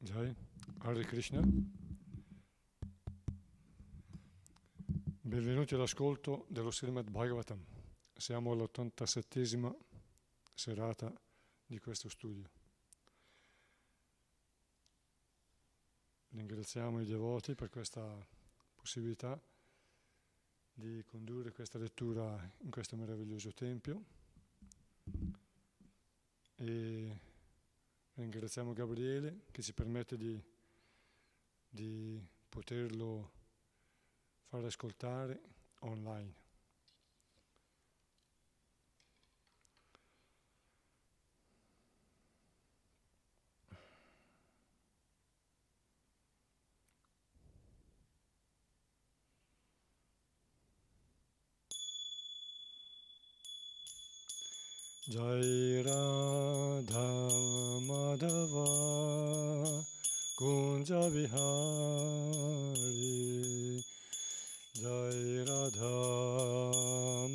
Jai, Hare Krishna. Benvenuti all'ascolto dello Srimad Bhagavatam. Siamo all'87esima serata di questo studio. Ringraziamo i devoti per questa possibilità di condurre questa lettura in questo meraviglioso tempio e ringraziamo Gabriele che ci permette di, di poterlo far ascoltare online. Jai Radha Madhava Kunja Vihari Jai Radha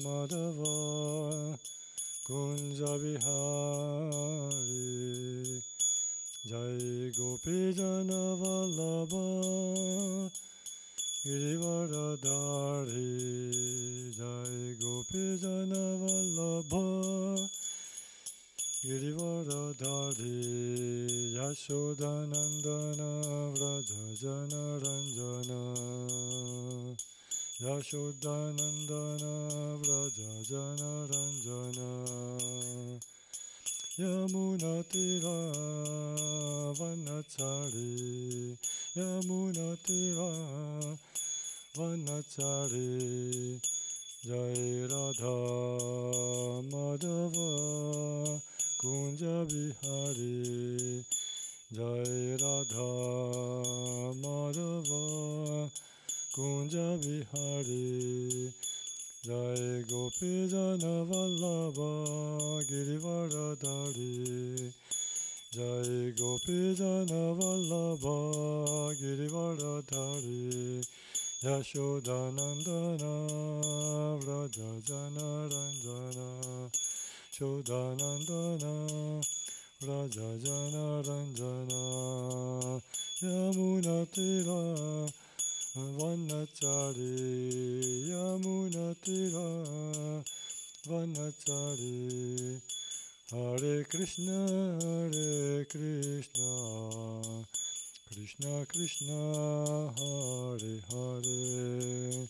Madhava Kunja Vihari Jai Gopi Jana Vallabha Girivaradhari. Jai Gopi Jana Vallabha Girivaradhari Yashodanandana Vraja Jana Ranjana Yashodanandana Vraja Jana Ranjana Yamunatira Vanachari Yamunatira Vanachari Jai Radha Madhava Kunja Bihari Jai Radha Madhava Kunja Bihari Jai Gopi Jana Vallabha Girivaradhari Jai Gopi Jana Vallabha Girivaradhari Yashodanandana Vraja Jana Ranjana Shodanandana Vraja Jana Ranjana Yamunatira Vanachari Yamunatira Vanachari. Hare Krishna Hare Krishna Krishna Krishna Hare Hare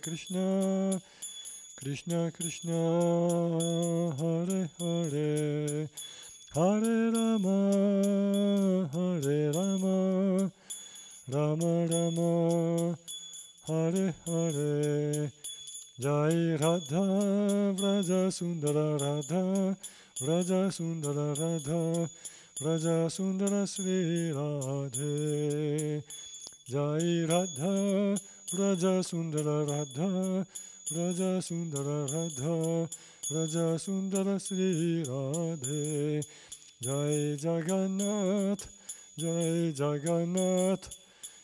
Krishna Krishna Krishna Hare Hare. Hare Rama Hare Rama. Rama Rama Hare Hare. Jai Radha Vraja Sundara Radha. Vraja Sundara Radha. Vraja Sundara Sri Radhe. Jai Radha Vraja Sundara Radha Vraja Sundara Radha Vraja Sundara Sri Radhe Jai Jagannath Jai Jagannath,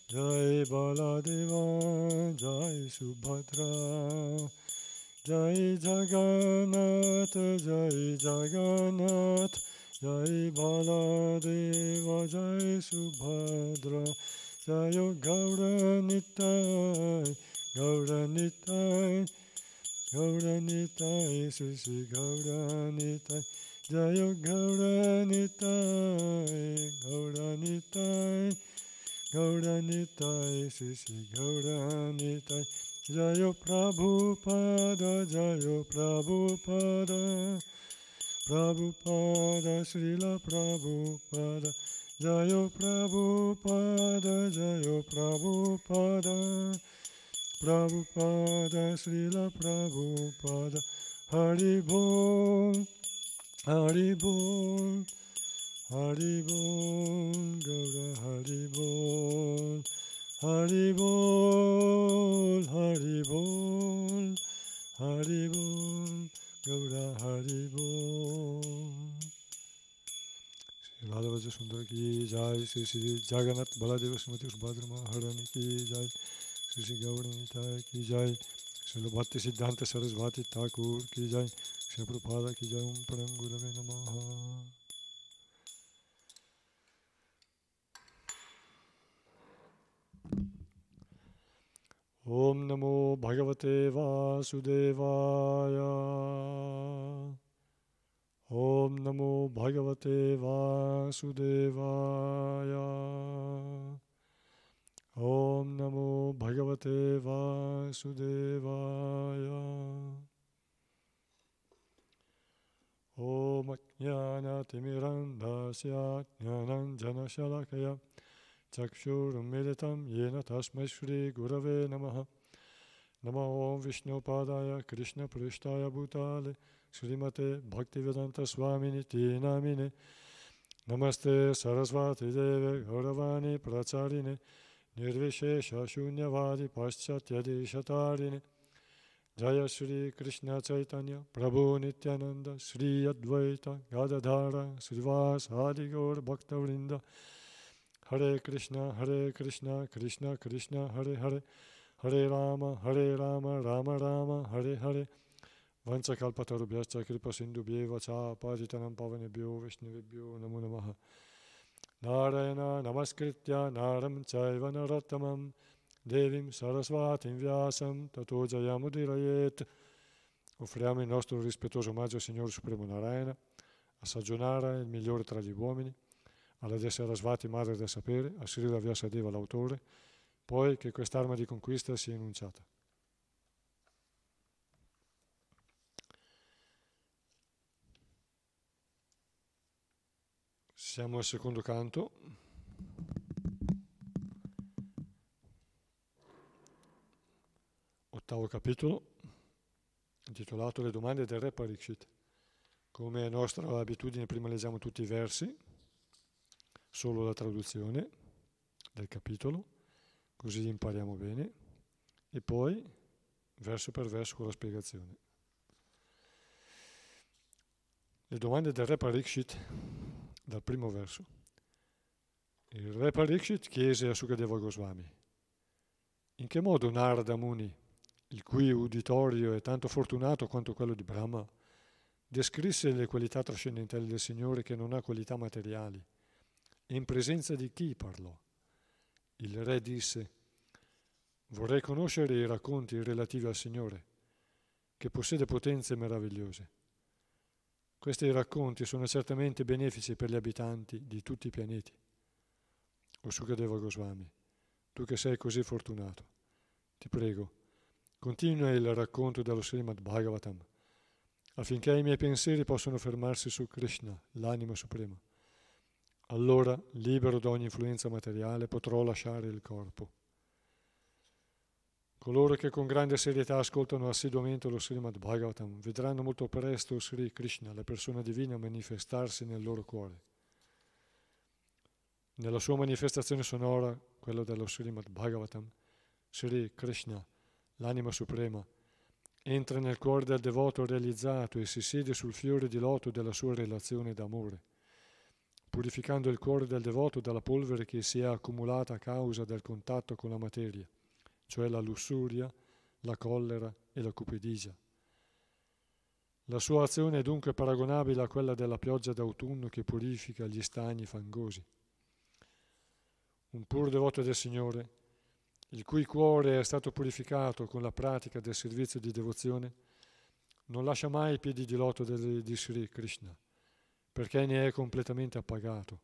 Jai Baladeva, Jai Subhadra. Jai Jagannath, Jai Jagannath, Jai Baladeva, Jai Subhadra, Jai Gaura Nitai, Gaura Nitai, Gaura Nitai, Sisi Gaura Nitai, Jai Gaura Nitai, Gaura Nitai, Gaura Nitai, Sisi Gaura Nitai, Jayo Prabhupada, Jayo Prabhupada, Prabhupada, Srila Prabhupada, Jayo Prabhupada, Jayo Prabhupada, Prabhupada, Srila Prabhupada, Haribol, Haribol, Haribol, Gaura Haribol. Haribol, Haribol, Haribol, Gaura Haribol. लालवज सुंदर की जय श्री श्री जगन्नाथ बलादेव श्रीमती सुभद्र महारानी की जय। श्री श्री गौड़ी की जय। श्री भक्ति सिद्धांत सरस भारती ठाकुर की जय। श्री प्रपादा की जय। ओम परम गुर नमः। ओम नमो भगवते वासुदेवाय। ॐ नमो भगवते वासुदेवाय ॐ नमो भगवते वासुदेवाय ॐ ज्ञानतिमिरन्धस्य ज्ञानञ्जनशलाकया येन तस्मै श्रीगुरवे नमः नमो ॐ विष्णुपादाय कृष्णपृष्ठाय भूताले श्रीमते भक्तिवेदान्तस्वामिनि ते नामिने नमस्ते सरस्वतीदेवे गौरवाणी प्रचारिणे निर्विशेषशून्यवादि पाश्चात्यदेशतारिणे जय श्रीकृष्णचैतन्य प्रभु नित्यानन्द श्री अद्वैत गदधार श्रीवासादिगौरभक्तवृन्द Hare Krishna, Hare Krishna, Krishna Krishna, Hare Hare, Hare Rama, Hare Rama, Rama Rama, Hare Hare. Vanchakalpatarubhyascha kripa sindhubhyeva cha paditanam pavanebhyo vishnuvibhyo namo namaha. Narayana namaskritya naram chaiva narattamam devim sarasvatim vyasam tato jayamudirayet. Offriamo il nostro rispettoso omaggio al Signore Supremo Narayana, a Sagionara, il migliore tra gli uomini, alla Dessa Rasvati, madre del sapere, a Srila Vyasadeva, l'autore, poi che quest'arma di conquista sia enunciata. Siamo al secondo canto. Ottavo capitolo, intitolato Le domande del Re Parikshit. Come nostra abitudine, prima leggiamo tutti i versi solo la traduzione del capitolo, così impariamo bene, e poi verso per verso con la spiegazione. Le domande del re Parikshit dal primo verso. Il re Parikshit chiese a Sukadeva Goswami, in che modo Narada Muni, il cui uditorio è tanto fortunato quanto quello di Brahma, descrisse le qualità trascendentali del Signore che non ha qualità materiali, e in presenza di chi parlò? Il re disse, vorrei conoscere i racconti relativi al Signore, che possiede potenze meravigliose. Questi racconti sono certamente benefici per gli abitanti di tutti i pianeti. O Sukadeva Goswami, tu che sei così fortunato, ti prego, continua il racconto dello Srimad Bhagavatam, affinché i miei pensieri possano fermarsi su Krishna, l'anima suprema allora, libero da ogni influenza materiale, potrò lasciare il corpo. Coloro che con grande serietà ascoltano assiduamente lo Srimad Bhagavatam vedranno molto presto Sri Krishna, la persona divina, manifestarsi nel loro cuore. Nella sua manifestazione sonora, quella dello Srimad Bhagavatam, Sri Krishna, l'anima suprema, entra nel cuore del devoto realizzato e si siede sul fiore di loto della sua relazione d'amore purificando il cuore del devoto dalla polvere che si è accumulata a causa del contatto con la materia, cioè la lussuria, la collera e la cupidigia. La sua azione è dunque paragonabile a quella della pioggia d'autunno che purifica gli stagni fangosi. Un pur devoto del Signore, il cui cuore è stato purificato con la pratica del servizio di devozione, non lascia mai i piedi di loto di Sri Krishna, perché ne è completamente appagato,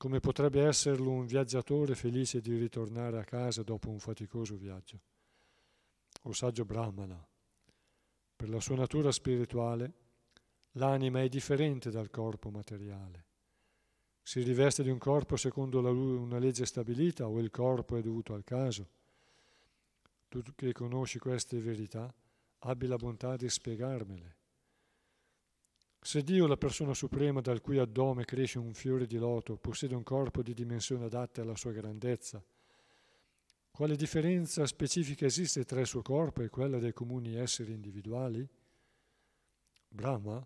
come potrebbe esserlo un viaggiatore felice di ritornare a casa dopo un faticoso viaggio. O saggio Brahmana, per la sua natura spirituale, l'anima è differente dal corpo materiale. Si riveste di un corpo secondo una legge stabilita o il corpo è dovuto al caso. Tu che conosci queste verità, abbi la bontà di spiegarmele. Se Dio, la persona suprema dal cui addome cresce un fiore di loto, possiede un corpo di dimensioni adatte alla sua grandezza, quale differenza specifica esiste tra il suo corpo e quella dei comuni esseri individuali? Brahma,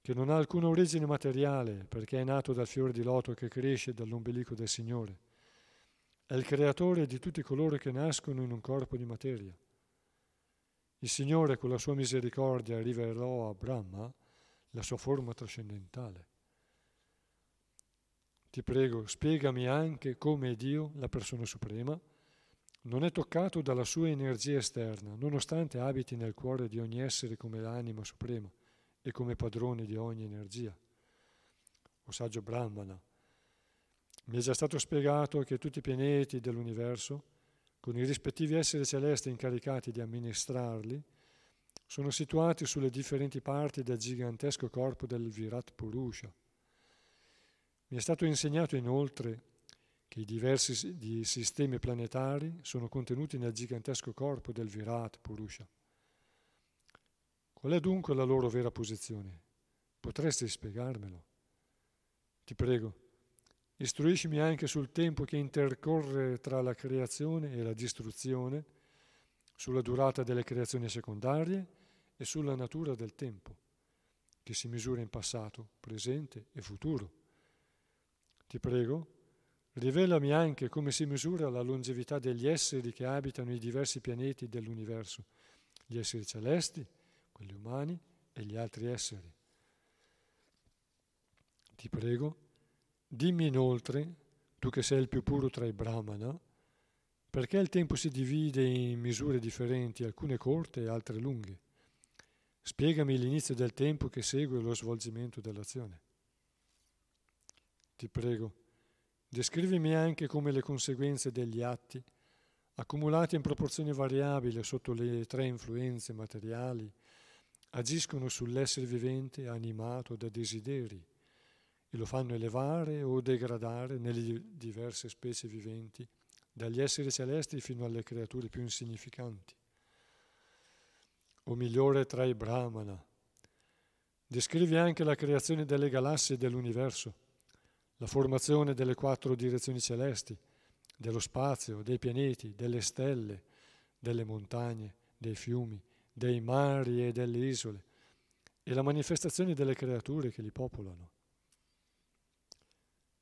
che non ha alcuna origine materiale perché è nato dal fiore di loto che cresce dall'ombelico del Signore, è il creatore di tutti coloro che nascono in un corpo di materia. Il Signore con la sua misericordia rivelò a Brahma la sua forma trascendentale. Ti prego, spiegami anche come Dio, la persona suprema, non è toccato dalla sua energia esterna, nonostante abiti nel cuore di ogni essere come l'anima suprema e come padrone di ogni energia. O saggio Brahmana, mi è già stato spiegato che tutti i pianeti dell'universo, con i rispettivi esseri celesti incaricati di amministrarli, sono situati sulle differenti parti del gigantesco corpo del Virat Purusha. Mi è stato insegnato inoltre che i diversi di sistemi planetari sono contenuti nel gigantesco corpo del Virat Purusha. Qual è dunque la loro vera posizione? Potresti spiegarmelo? Ti prego, istruiscimi anche sul tempo che intercorre tra la creazione e la distruzione, sulla durata delle creazioni secondarie e sulla natura del tempo, che si misura in passato, presente e futuro. Ti prego, Rivelami anche come si misura la longevità degli esseri che abitano i diversi pianeti dell'universo, gli esseri celesti, quelli umani e gli altri esseri. Ti prego, dimmi inoltre, tu che sei il più puro tra i brahmana, perché il tempo si divide in misure differenti, alcune corte e altre lunghe. Spiegami l'inizio del tempo che segue lo svolgimento dell'azione. Ti prego, Descrivimi anche come le conseguenze degli atti, accumulati in proporzioni variabili sotto le tre influenze materiali, agiscono sull'essere vivente animato da desideri e lo fanno elevare o degradare nelle diverse specie viventi, dagli esseri celesti fino alle creature più insignificanti. O migliore tra i Brahmana, descrivi anche la creazione delle galassie dell'universo la formazione delle quattro direzioni celesti, dello spazio, dei pianeti, delle stelle, delle montagne, dei fiumi, dei mari e delle isole, e la manifestazione delle creature che li popolano.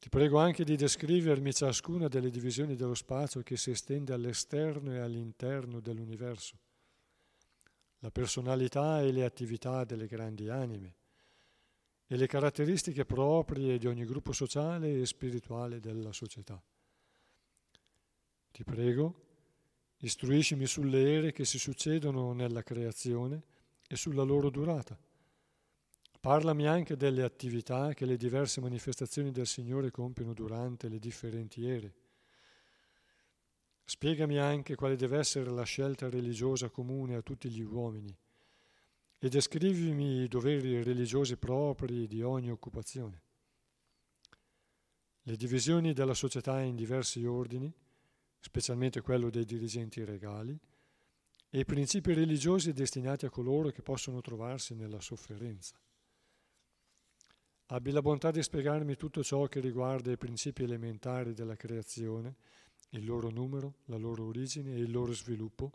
Ti prego anche di descrivermi ciascuna delle divisioni dello spazio che si estende all'esterno e all'interno dell'universo, la personalità e le attività delle grandi anime, e le caratteristiche proprie di ogni gruppo sociale e spirituale della società. Ti prego, istruiscimi sulle ere che si succedono nella creazione e sulla loro durata. Parlami anche delle attività che le diverse manifestazioni del Signore compiono durante le differenti ere. Spiegami anche quale deve essere la scelta religiosa comune a tutti gli uomini e descrivimi i doveri religiosi propri di ogni occupazione. Le divisioni della società in diversi ordini, specialmente quello dei dirigenti regali, e i principi religiosi destinati a coloro che possono trovarsi nella sofferenza. Abbi la bontà di spiegarmi tutto ciò che riguarda i principi elementari della creazione, il loro numero, la loro origine e il loro sviluppo,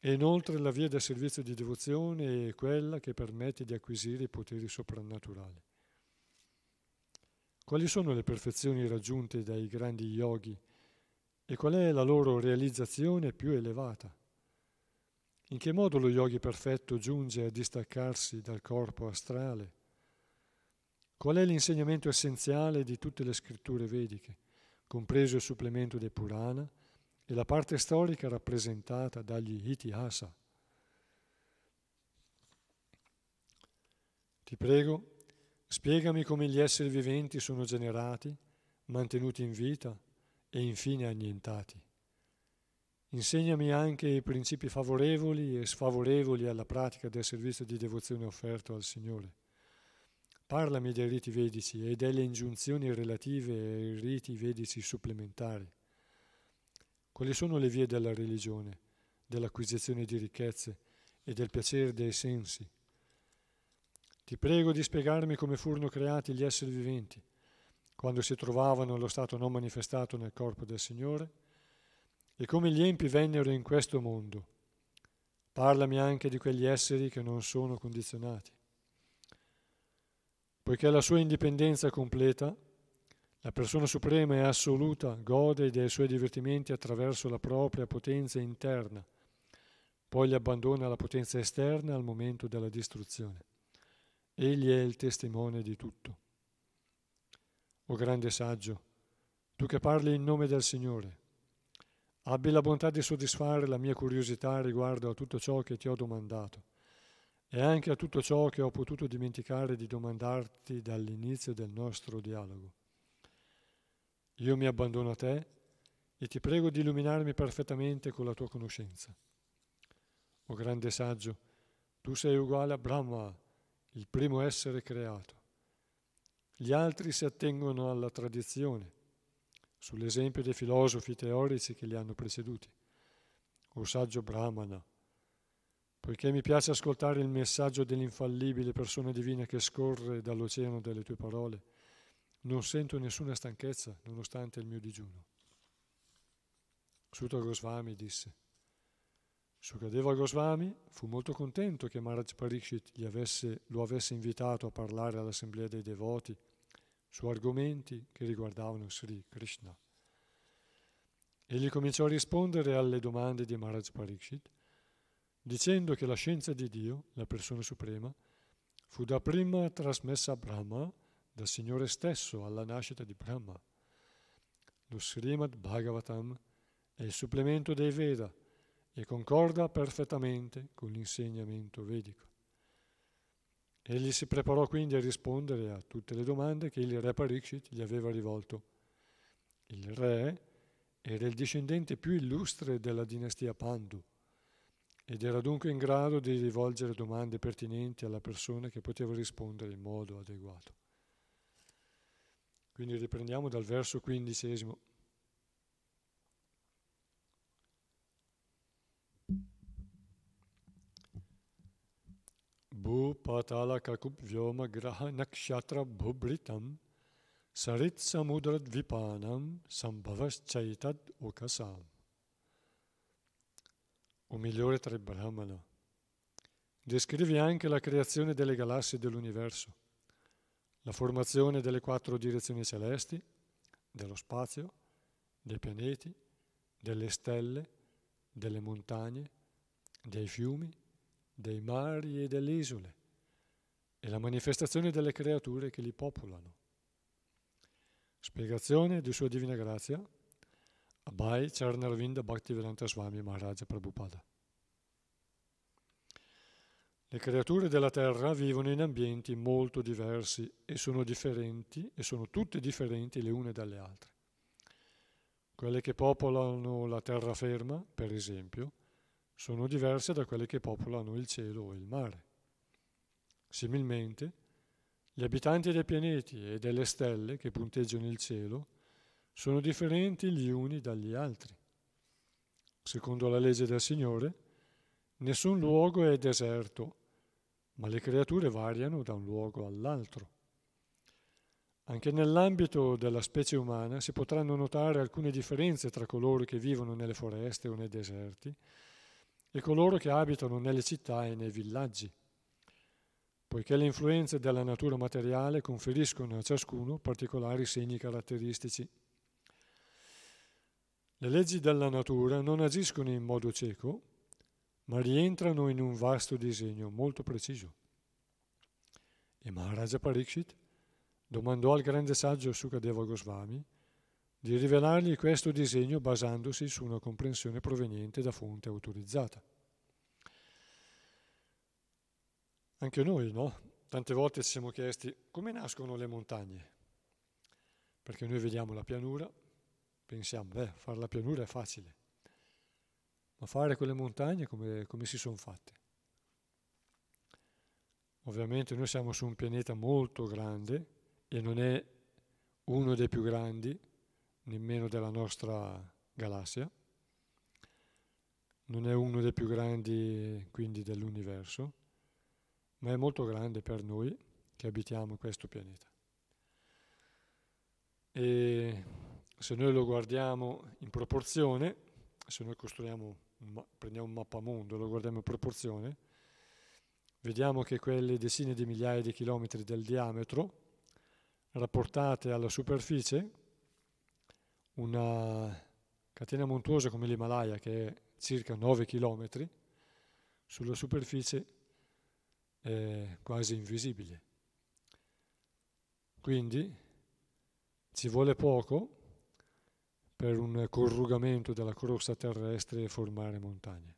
e inoltre la via del servizio di devozione è quella che permette di acquisire i poteri soprannaturali. quali sono le perfezioni raggiunte dai grandi yogi e qual è la loro realizzazione più elevata. In che modo lo yogi perfetto giunge a distaccarsi dal corpo astrale? Qual è l'insegnamento essenziale di tutte le scritture vediche, compreso il supplemento dei Purana e la parte storica rappresentata dagli Itihasa? Ti prego, Spiegami come gli esseri viventi sono generati, mantenuti in vita e infine annientati. Insegnami anche i principi favorevoli e sfavorevoli alla pratica del servizio di devozione offerto al Signore. Parlami dei riti vedici e delle ingiunzioni relative ai riti vedici supplementari. Quali sono le vie della religione, dell'acquisizione di ricchezze e del piacere dei sensi? Ti prego di spiegarmi come furono creati gli esseri viventi, quando si trovavano allo stato non manifestato nel corpo del Signore, e come gli empi vennero in questo mondo. Parlami anche di quegli esseri che non sono condizionati. Poiché la sua indipendenza è completa, la persona suprema e assoluta gode dei suoi divertimenti attraverso la propria potenza interna, poi li abbandona alla potenza esterna al momento della distruzione. Egli è il testimone di tutto. O grande saggio, tu che parli in nome del Signore, abbi la bontà di soddisfare la mia curiosità riguardo a tutto ciò che ti ho domandato e anche a tutto ciò che ho potuto dimenticare di domandarti dall'inizio del nostro dialogo. Io mi abbandono a te e ti prego di illuminarmi perfettamente con la tua conoscenza. O grande saggio, tu sei uguale a Brahma, il primo essere creato. Gli altri si attengono alla tradizione, sull'esempio dei filosofi teorici che li hanno preceduti. O saggio Brahmana, poiché mi piace ascoltare il messaggio dell'infallibile persona divina che scorre dall'oceano delle tue parole, non sento nessuna stanchezza nonostante il mio digiuno. Sutta Goswami disse, Sukadeva Goswami fu molto contento che Maharaj Pariksit avesse, lo avesse invitato a parlare all'assemblea dei devoti su argomenti che riguardavano Sri Krishna. Egli cominciò a rispondere alle domande di Maharaj Pariksit dicendo che la scienza di Dio, la persona suprema, fu dapprima trasmessa a Brahma dal Signore stesso alla nascita di Brahma. Lo Srimad Bhagavatam è il supplemento dei Veda e concorda perfettamente con l'insegnamento vedico. Egli si preparò quindi a rispondere a tutte le domande che il re Pariksit gli aveva rivolto. Il re era il discendente più illustre della dinastia Pandu ed era dunque in grado di rivolgere domande pertinenti alla persona che poteva rispondere in modo adeguato. Quindi riprendiamo dal verso quindicesimo. भूपातालककुप्व्योमग्रहनक्षत्रभुभृतं सरित्समुद्रद्विपानं सम्भवश्चैतद् ukasam. O migliore tra i Brahmana, descrivi anche la creazione delle galassie dell'universo, la formazione delle quattro direzioni celesti, dello spazio, dei pianeti, delle stelle, delle montagne, dei fiumi, dei mari e delle isole e la manifestazione delle creature che li popolano. Spiegazione di Sua Divina Grazia Abhay Charnarvinda Bhaktivedanta Swami Maharaja Prabhupada. Le creature della Terra vivono in ambienti molto diversi e sono differenti e sono tutte differenti le une dalle altre. Quelle che popolano la terraferma, per esempio, sono diverse da quelle che popolano il cielo o il mare. Similmente, gli abitanti dei pianeti e delle stelle che punteggiano il cielo sono differenti gli uni dagli altri. Secondo la legge del Signore, nessun luogo è deserto, ma le creature variano da un luogo all'altro. Anche nell'ambito della specie umana si potranno notare alcune differenze tra coloro che vivono nelle foreste o nei deserti e coloro che abitano nelle città e nei villaggi. poiché le influenze della natura materiale conferiscono a ciascuno particolari segni caratteristici. Le leggi della natura non agiscono in modo cieco, ma rientrano in un vasto disegno molto preciso. E Maharaja Pariksit domandò al grande saggio Sukadeva Goswami di rivelargli questo disegno basandosi su una comprensione proveniente da fonte autorizzata. Anche noi, no? Tante volte ci siamo chiesti come nascono le montagne, perché noi vediamo la pianura, pensiamo, beh, fare la pianura è facile, ma fare quelle montagne come, come si sono fatte? Ovviamente noi siamo su un pianeta molto grande e non è uno dei più grandi, nemmeno della nostra galassia, non è uno dei più grandi quindi dell'universo, ma è molto grande per noi che abitiamo questo pianeta. E se noi lo guardiamo in proporzione, se noi costruiamo, prendiamo un mappamondo e lo guardiamo in proporzione, vediamo che quelle decine di migliaia di chilometri del diametro, rapportate alla superficie, una catena montuosa come l'Himalaya, che è circa 9 chilometri, sulla superficie è quasi invisibile. Quindi ci vuole poco per un corrugamento della crosta terrestre e formare montagne.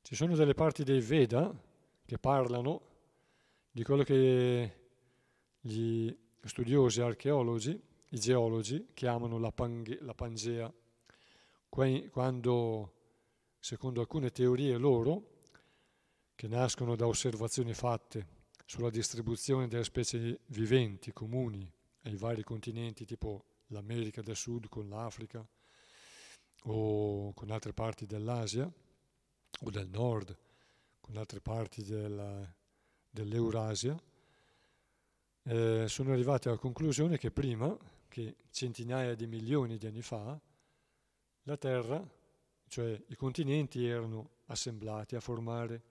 Ci sono delle parti dei Veda che parlano di quello che gli studiosi archeologi, i geologi, chiamano la, pang- la Pangea, quando, secondo alcune teorie loro, che nascono da osservazioni fatte sulla distribuzione delle specie viventi comuni ai vari continenti, tipo l'America del Sud con l'Africa o con altre parti dell'Asia o del Nord, con altre parti della, dell'Eurasia, eh, sono arrivati alla conclusione che prima, che centinaia di milioni di anni fa, la Terra, cioè i continenti, erano assemblati a formare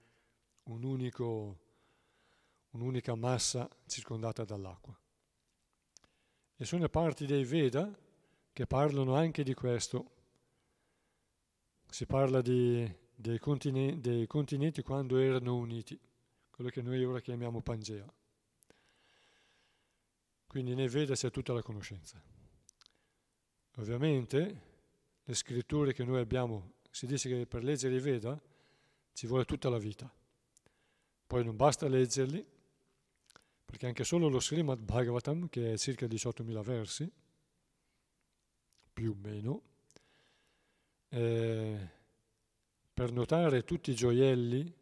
un unico, un'unica massa circondata dall'acqua. E sono parti dei Veda che parlano anche di questo. Si parla di, dei, continenti, dei continenti quando erano uniti, quello che noi ora chiamiamo Pangea. Quindi nei Veda c'è tutta la conoscenza. Ovviamente le scritture che noi abbiamo, si dice che per leggere i Veda ci vuole tutta la vita. Poi non basta leggerli, perché anche solo lo Srimad Bhagavatam, che è circa 18.000 versi, più o meno, eh, per notare tutti i gioielli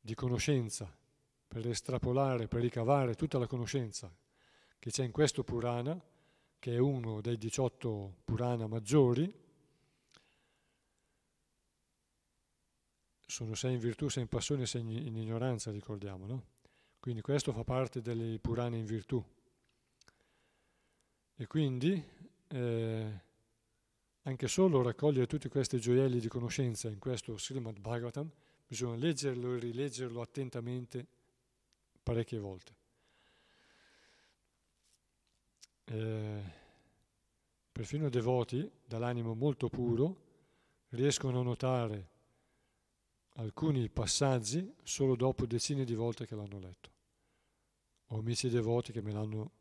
di conoscenza, per estrapolare, per ricavare tutta la conoscenza che c'è in questo Purana, che è uno dei 18 Purana maggiori, sono sei in virtù, sei in passione, sei in ignoranza, ricordiamo, no? Quindi questo fa parte delle Purane in virtù. E quindi eh, anche solo raccogliere tutti questi gioielli di conoscenza in questo Srimad Bhagavatam, bisogna leggerlo e rileggerlo attentamente parecchie volte. Eh, perfino devoti dall'animo molto puro riescono a notare alcuni passaggi solo dopo decine di volte che l'hanno letto. Ho amici devoti che me l'hanno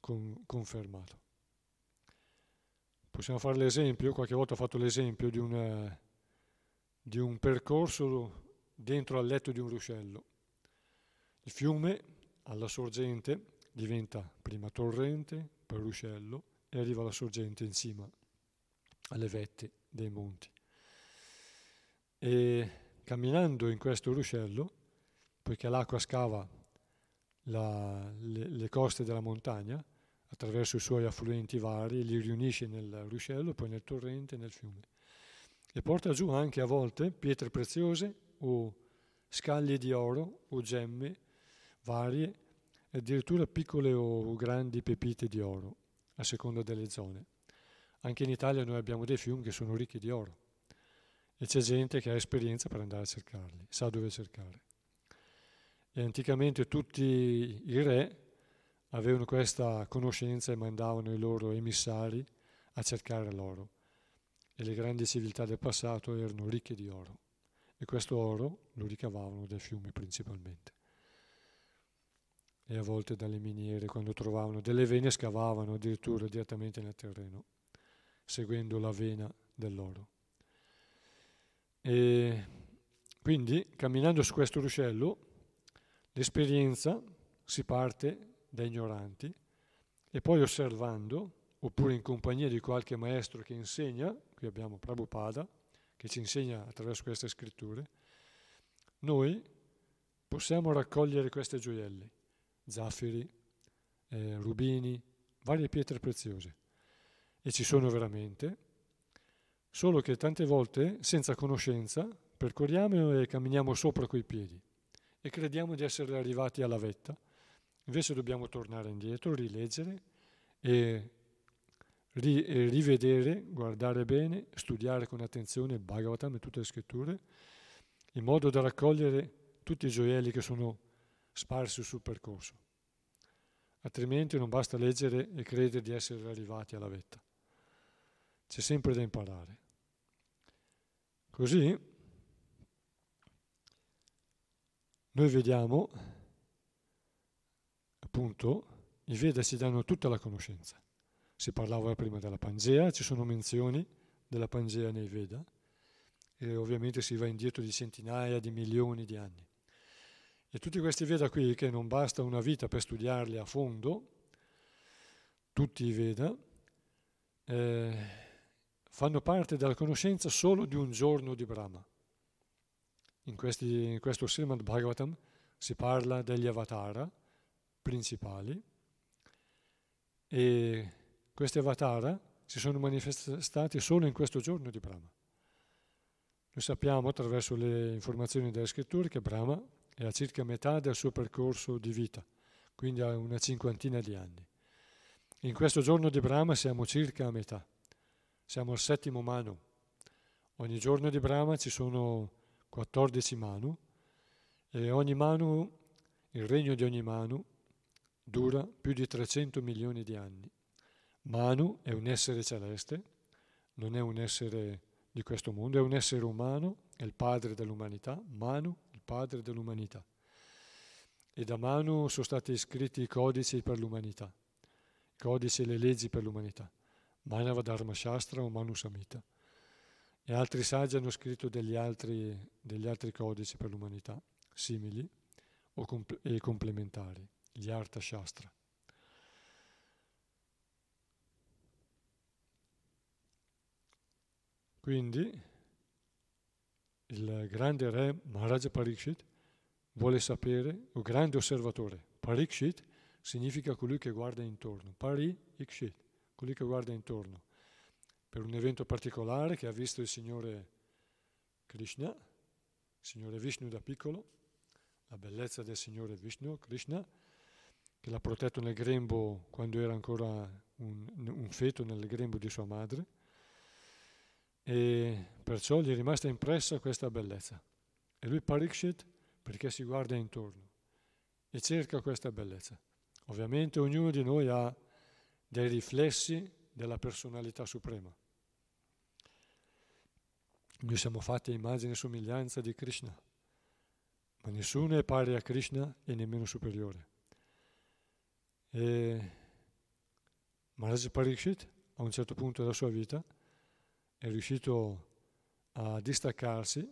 con, confermato. Possiamo fare l'esempio, qualche volta ho fatto l'esempio di, una, di un percorso dentro al letto di un ruscello. Il fiume alla sorgente diventa prima torrente, poi ruscello e arriva alla sorgente in cima alle vette dei monti. E camminando in questo ruscello, poiché l'acqua scava la, le, le, coste della montagna attraverso i suoi affluenti vari, li riunisce nel ruscello, poi nel torrente nel fiume. E porta giù anche a volte pietre preziose o scaglie di oro o gemme varie, addirittura piccole o grandi pepite di oro, a seconda delle zone. Anche in Italia noi abbiamo dei fiumi che sono ricchi di oro e c'è gente che ha esperienza per andare a cercarli, sa dove cercare. E anticamente tutti i re avevano questa conoscenza e mandavano i loro emissari a cercare l'oro. E le grandi civiltà del passato erano ricche di oro. E questo oro lo ricavavano dai fiumi principalmente. E a volte dalle miniere, quando trovavano delle vene, scavavano addirittura direttamente nel terreno, seguendo la vena dell'oro. E quindi, camminando su questo ruscello, l'esperienza si parte da ignoranti e poi osservando, oppure in compagnia di qualche maestro che insegna, qui abbiamo Prabhupada, che ci insegna attraverso queste scritture, noi possiamo raccogliere queste gioielli, zaffiri, eh, rubini, varie pietre preziose. E ci sono veramente, solo che tante volte, senza conoscenza, percorriamo e camminiamo sopra coi piedi e crediamo di essere arrivati alla vetta. Invece dobbiamo tornare indietro, rileggere e, ri- e rivedere, guardare bene, studiare con attenzione il Bhagavatam e tutte le scritture, in modo da raccogliere tutti i gioielli che sono sparsi sul percorso. Altrimenti non basta leggere e credere di essere arrivati alla vetta. C'è sempre da imparare. Così Noi vediamo, appunto, i Veda ci danno tutta la conoscenza. Si parlava prima della Pangea, ci sono menzioni della Pangea nei Veda e ovviamente si va indietro di centinaia di milioni di anni. E tutti questi Veda qui, che non basta una vita per studiarli a fondo, tutti i Veda, eh, fanno parte della conoscenza solo di un giorno di Brahma. In, questi, in questo Srimad Bhagavatam si parla degli avatara principali e questi avatara si sono manifestati solo in questo giorno di Brahma. Noi sappiamo attraverso le informazioni delle scritture che Brahma è a circa metà del suo percorso di vita, quindi ha una cinquantina di anni. In questo giorno di Brahma siamo circa a metà, siamo al settimo mano. Ogni giorno di Brahma ci sono 14 Manu, e ogni Manu, il regno di ogni Manu, dura più di 300 milioni di anni. Manu è un essere celeste, non è un essere di questo mondo, è un essere umano, è il padre dell'umanità, Manu, il padre dell'umanità. E da Manu sono stati scritti i codici per l'umanità, i codici e le leggi per l'umanità, Manava Dharma Shastra o Manu Samhita e altri saggi hanno scritto degli altri, degli altri codici per l'umanità, simili compl- e complementari, gli Artha Shastra. Quindi il grande re Maharaja Parikshit vuole sapere, un grande osservatore, Parikshit significa colui che guarda intorno, Pari Ikshit, colui che guarda intorno per un evento particolare che ha visto il Signore Krishna, il Signore Vishnu da piccolo, la bellezza del Signore Vishnu, Krishna, che l'ha protetto nel grembo quando era ancora un, un feto nel grembo di sua madre e perciò gli è rimasta impressa questa bellezza. E lui Parikshit perché si guarda intorno e cerca questa bellezza. Ovviamente ognuno di noi ha dei riflessi della personalità suprema. Noi siamo fatti immagine e somiglianza di Krishna, ma nessuno è pari a Krishna e nemmeno superiore. E Maharaj Parikshit, a un certo punto della sua vita, è riuscito a distaccarsi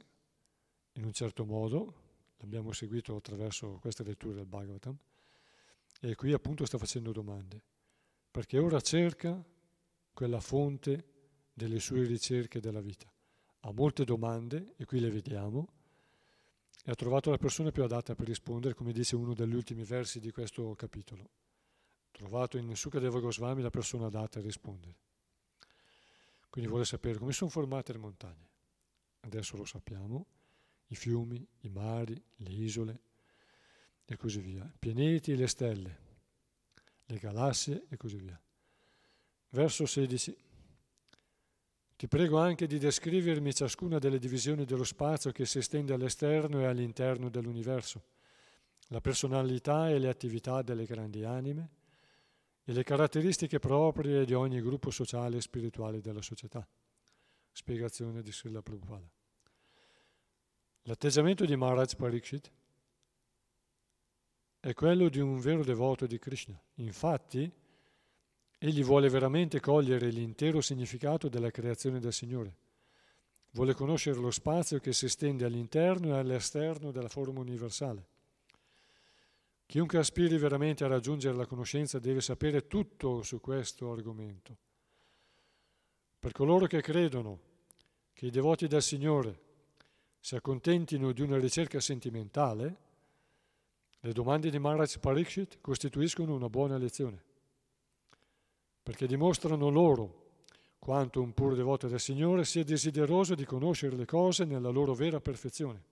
in un certo modo, l'abbiamo seguito attraverso queste letture del Bhagavatam, e qui appunto sta facendo domande, perché ora cerca quella fonte delle sue ricerche della vita ha molte domande, e qui le vediamo, e ha trovato la persona più adatta per rispondere, come dice uno degli ultimi versi di questo capitolo. Ha trovato in Sukadeva Goswami la persona adatta a rispondere. Quindi vuole sapere come sono formate le montagne. Adesso lo sappiamo, i fiumi, i mari, le isole e così via, i pianeti e le stelle, le galassie e così via. Verso 16. Ti prego anche di descrivermi ciascuna delle divisioni dello spazio che si estende all'esterno e all'interno dell'universo, la personalità e le attività delle grandi anime e le caratteristiche proprie di ogni gruppo sociale e spirituale della società. Spiegazione di Srila Prabhupada. L'atteggiamento di Maharaj Pariksit è quello di un vero devoto di Krishna. Infatti, egli vuole veramente cogliere l'intero significato della creazione del Signore. Vuole conoscere lo spazio che si estende all'interno e all'esterno della forma universale. Chiunque aspiri veramente a raggiungere la conoscenza deve sapere tutto su questo argomento. Per coloro che credono che i devoti del Signore si accontentino di una ricerca sentimentale, le domande di Maharaj Pariksit costituiscono una buona lezione, perché dimostrano loro quanto un puro devoto del Signore sia desideroso di conoscere le cose nella loro vera perfezione.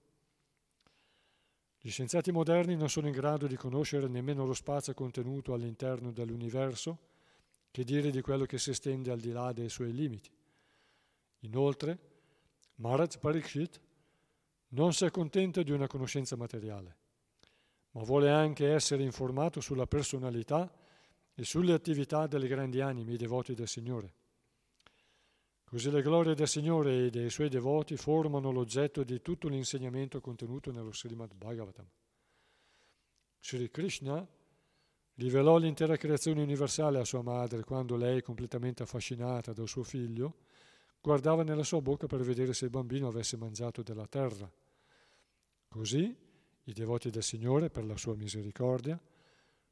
Gli scienziati moderni non sono in grado di conoscere nemmeno lo spazio contenuto all'interno dell'universo, che dire di quello che si estende al di là dei suoi limiti. Inoltre, Maharaj Pariksit non si accontenta di una conoscenza materiale, ma vuole anche essere informato sulla personalità e sulle attività delle grandi anime, i devoti del Signore. Così le glorie del Signore e dei suoi devoti formano l'oggetto di tutto l'insegnamento contenuto nello Srimad Bhagavatam. Sri Krishna rivelò l'intera creazione universale a sua madre quando lei, completamente affascinata dal suo figlio, guardava nella sua bocca per vedere se il bambino avesse mangiato della terra. Così i devoti del Signore, per la sua misericordia,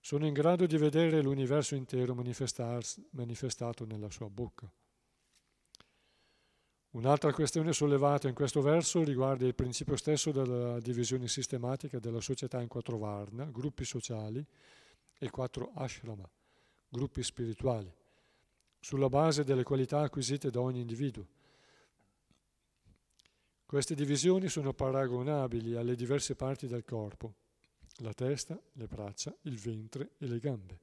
sono in grado di vedere l'universo intero manifestato nella sua bocca. Un'altra questione sollevata in questo verso riguarda il principio stesso della divisione sistematica della società in quattro varna, gruppi sociali, e quattro ashrama, gruppi spirituali sulla base delle qualità acquisite da ogni individuo. Queste divisioni sono paragonabili alle diverse parti del corpo, la testa, le braccia, il ventre e le gambe,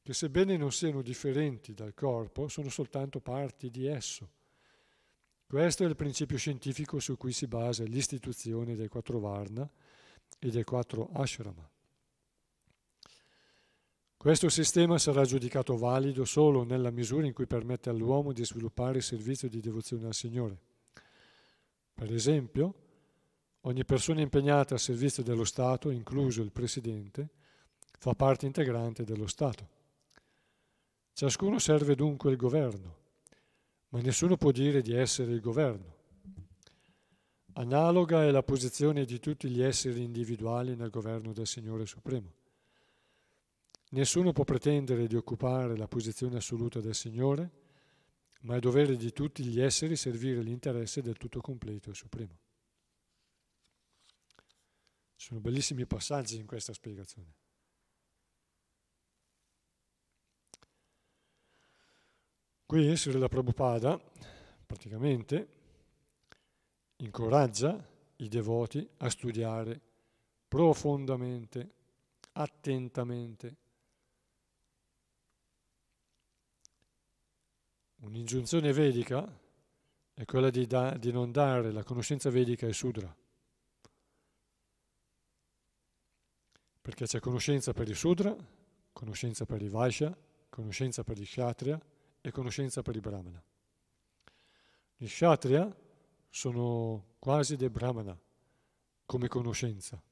che sebbene non siano differenti dal corpo, sono soltanto parti di esso. Questo è il principio scientifico su cui si basa l'istituzione dei quattro Varna e dei quattro Ashrama. Questo sistema sarà giudicato valido solo nella misura in cui permette all'uomo di sviluppare il servizio di devozione al Signore. Per esempio, ogni persona impegnata al servizio dello Stato, incluso il Presidente, fa parte integrante dello Stato. Ciascuno serve dunque il governo, ma nessuno può dire di essere il governo. Analoga è la posizione di tutti gli esseri individuali nel governo del Signore Supremo. Nessuno può pretendere di occupare la posizione assoluta del Signore, ma è dovere di tutti gli esseri servire l'interesse del tutto completo e supremo. Ci sono bellissimi passaggi in questa spiegazione. Qui Srila Prabhupada praticamente incoraggia i devoti a studiare profondamente, attentamente, Un'ingiunzione vedica è quella di, da, di non dare la conoscenza vedica ai Sudra, perché c'è conoscenza per i Sudra, conoscenza per i Vaishya, conoscenza per i Kshatriya e conoscenza per i Brahmana. Gli Kshatriya sono quasi dei Brahmana come conoscenza.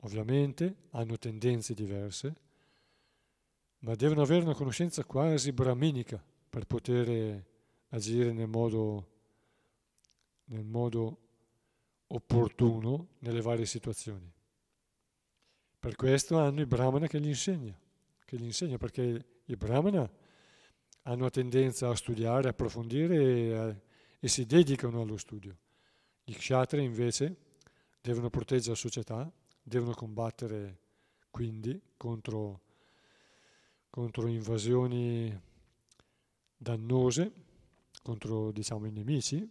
Ovviamente hanno tendenze diverse, ma devono avere una conoscenza quasi brahminica per poter agire nel modo, nel modo opportuno nelle varie situazioni. Per questo hanno il Brahmana che gli insegna, che gli insegna perché i Brahmana hanno tendenza a studiare, approfondire e, e si dedicano allo studio. Gli Kshatri invece devono proteggere la società, devono combattere quindi contro, contro invasioni dannose contro diciamo, i nemici,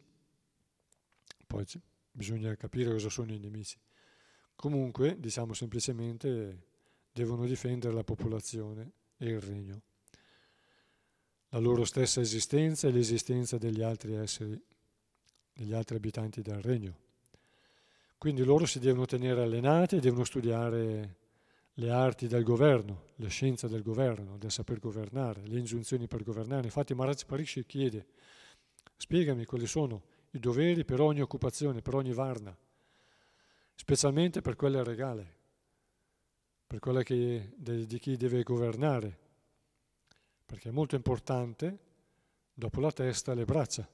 poi bisogna capire cosa sono i nemici. Comunque, diciamo semplicemente, devono difendere la popolazione e il regno, la loro stessa esistenza e l'esistenza degli altri esseri, degli altri abitanti del regno. Quindi loro si devono tenere allenati devono studiare le arti del governo, le scienze del governo, del saper governare, le ingiunzioni per governare. Infatti Maharaj Parishi chiede, spiegami quali sono i doveri per ogni occupazione, per ogni varna, specialmente per quella regale, per quella che, di chi deve governare, perché è molto importante, dopo la testa, le braccia,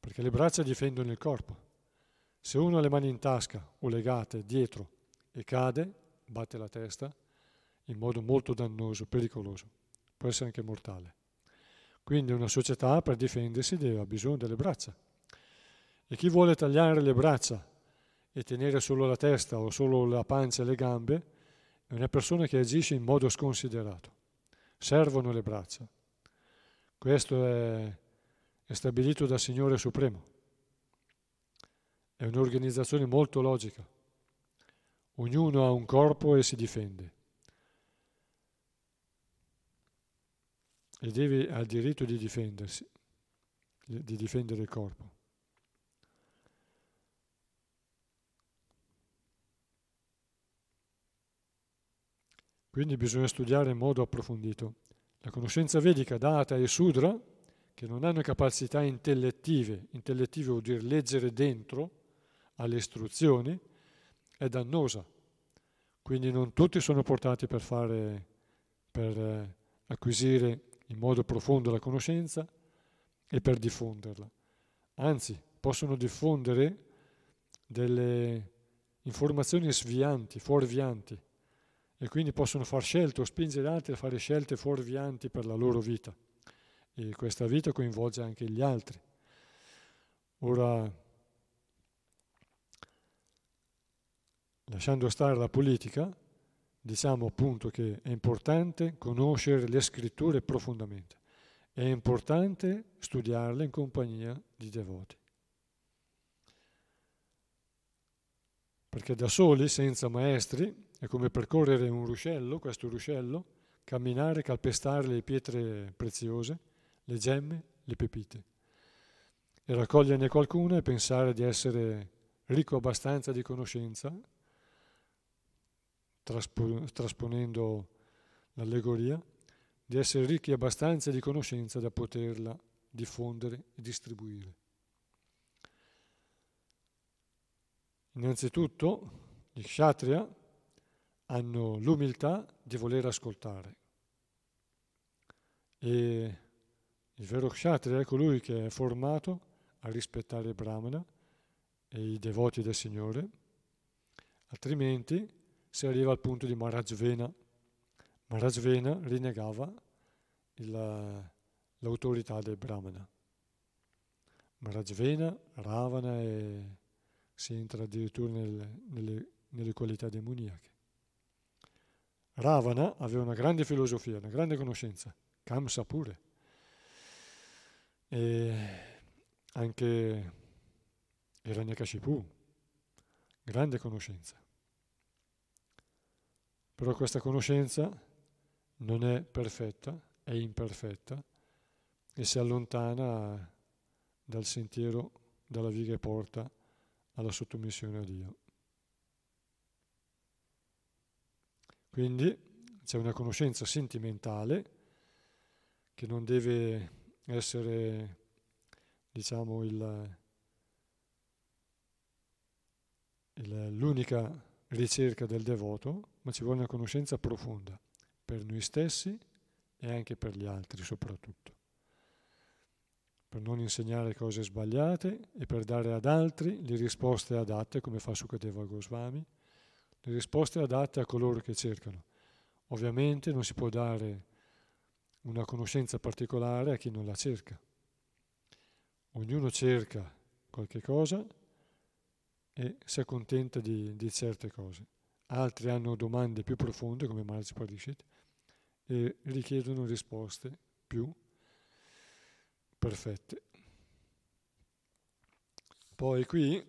perché le braccia difendono il corpo. Se uno ha le mani in tasca o legate dietro e cade, batte la testa in modo molto dannoso, pericoloso, può essere anche mortale. Quindi una società per difendersi deve, ha bisogno delle braccia. E chi vuole tagliare le braccia e tenere solo la testa o solo la pancia e le gambe è una persona che agisce in modo sconsiderato. Servono le braccia. Questo è, è stabilito dal Signore Supremo. È un'organizzazione molto logica. Ognuno ha un corpo e si difende. E deve, ha il diritto di difendersi, di difendere il corpo. Quindi bisogna studiare in modo approfondito. La conoscenza vedica data ai Sudra, che non hanno capacità intellettive, intellettive vuol dire leggere dentro, alle istruzioni è dannosa. Quindi non tutti sono portati per, fare, per eh, acquisire in modo profondo la conoscenza e per diffonderla. Anzi, possono diffondere delle informazioni svianti, fuorvianti, e quindi possono fare scelte o spingere altri a fare scelte fuorvianti per la loro vita. E questa vita coinvolge anche gli altri. Ora, lasciando stare la politica, diciamo appunto che è importante conoscere le scritture profondamente, è importante studiarle in compagnia di devoti. Perché da soli, senza maestri, è come percorrere un ruscello, questo ruscello, camminare, calpestare le pietre preziose, le gemme, le pepite, e raccoglierne qualcuna e pensare di essere ricco abbastanza di conoscenza trasponendo l'allegoria, di essere ricchi abbastanza di conoscenza da poterla diffondere e distribuire. Innanzitutto, gli kshatriya hanno l'umiltà di voler ascoltare. E il vero kshatriya è colui che è formato a rispettare il brahmana e i devoti del Signore, altrimenti si arriva al punto di Marajvena. Marajvena rinnegava il, l'autorità del Brahmana. Marajvena, Ravana e si entra addirittura nel, nelle, nelle qualità demoniache. Ravana aveva una grande filosofia, una grande conoscenza, Kamsa pure. E anche Hiranyakashipu, grande conoscenza. Però questa conoscenza non è perfetta, è imperfetta e si allontana dal sentiero, dalla via che porta alla sottomissione a Dio. Quindi c'è una conoscenza sentimentale che non deve essere, diciamo, il, il, l'unica ricerca del devoto, ma ci vuole una conoscenza profonda per noi stessi e anche per gli altri soprattutto, per non insegnare cose sbagliate e per dare ad altri le risposte adatte, come fa Sukadeva Goswami, le risposte adatte a coloro che cercano. Ovviamente non si può dare una conoscenza particolare a chi non la cerca. Ognuno cerca qualche cosa e si accontenta di, di certe cose. Altri hanno domande più profonde, come Marge Parishit, e richiedono risposte più perfette. Poi qui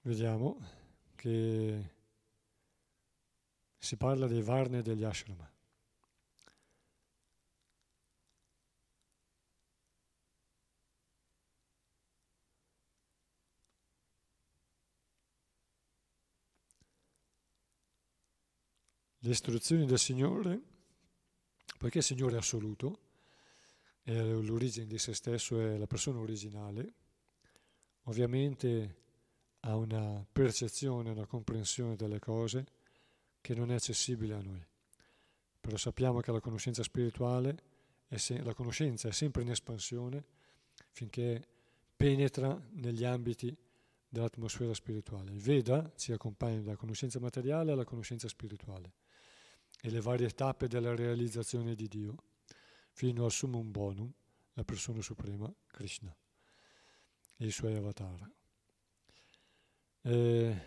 vediamo che si parla dei Varne e degli Ashrama. Le istruzioni del Signore, poiché il Signore è assoluto, è l'origine di se stesso, è la persona originale, ovviamente ha una percezione, una comprensione delle cose che non è accessibile a noi. Però sappiamo che la conoscenza spirituale, se- la conoscenza è sempre in espansione finché penetra negli ambiti dell'atmosfera spirituale. Il Veda ci accompagna dalla conoscenza materiale alla conoscenza spirituale e le varie tappe della realizzazione di Dio fino al summum bonum, la persona suprema, Krishna, e i suoi avatar. Eh,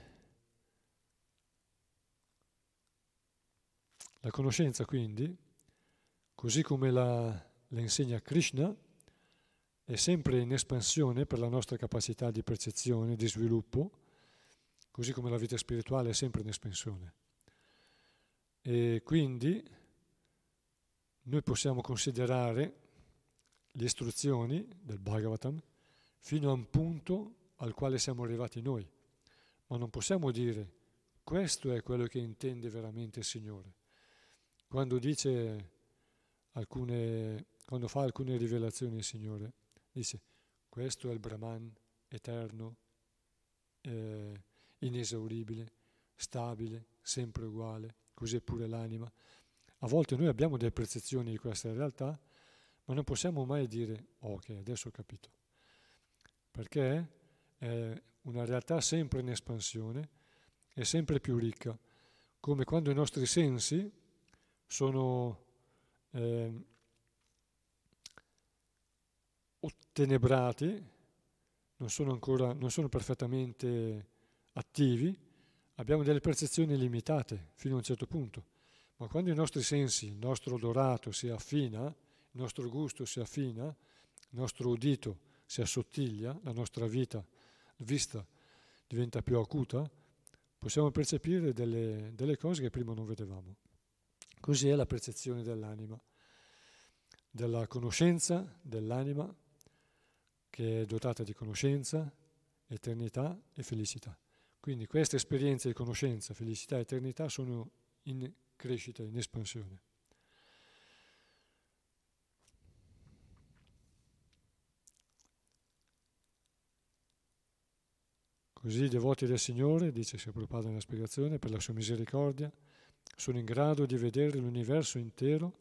la conoscenza quindi, così come la, la insegna Krishna, è sempre in espansione per la nostra capacità di percezione, di sviluppo, così come la vita spirituale è sempre in espansione. E quindi noi possiamo considerare le istruzioni del Bhagavatam fino a un punto al quale siamo arrivati noi, ma non possiamo dire questo è quello che intende veramente il Signore. Quando dice alcune, quando fa alcune rivelazioni il Signore, dice questo è il Brahman eterno, eh, inesauribile, stabile, sempre uguale, così è pure l'anima. A volte noi abbiamo delle percezioni di questa realtà, ma non possiamo mai dire, ok, adesso ho capito. Perché è una realtà sempre in espansione e sempre più ricca, come quando i nostri sensi sono eh, ottenebrati, non sono ancora, non sono perfettamente attivi, abbiamo delle percezioni limitate fino a un certo punto. Ma quando i nostri sensi, il nostro odorato si affina, il nostro gusto si affina, il nostro udito si assottiglia, la nostra vita, vista diventa più acuta, possiamo percepire delle, delle cose che prima non vedevamo. Così è la percezione dell'anima, della conoscenza dell'anima che è dotata di conoscenza, eternità e felicità. Quindi queste esperienze di conoscenza, felicità e eternità sono in crescita, in espansione. Così i devoti del Signore, dice Sia Prabhupada nella spiegazione, per la sua misericordia, sono in grado di vedere l'universo intero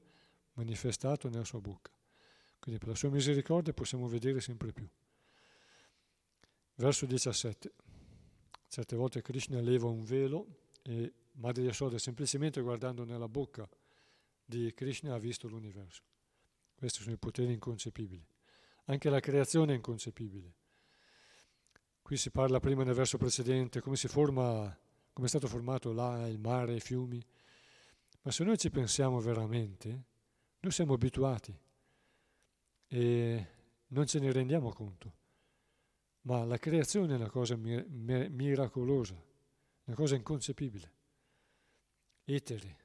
manifestato nella sua bocca. Quindi per la sua misericordia possiamo vedere sempre più. Verso 17. Certe volte Krishna leva un velo e Madre Yasoda semplicemente guardando nella bocca di Krishna ha visto l'universo. Questi sono i poteri inconcepibili. Anche la creazione è inconcepibile. Qui si parla prima nel verso precedente come si forma, come è stato formato là il mare, i fiumi. Ma se noi ci pensiamo veramente, noi siamo abituati e non ce ne rendiamo conto. Ma la creazione è una cosa mir- miracolosa, una cosa inconcepibile etere,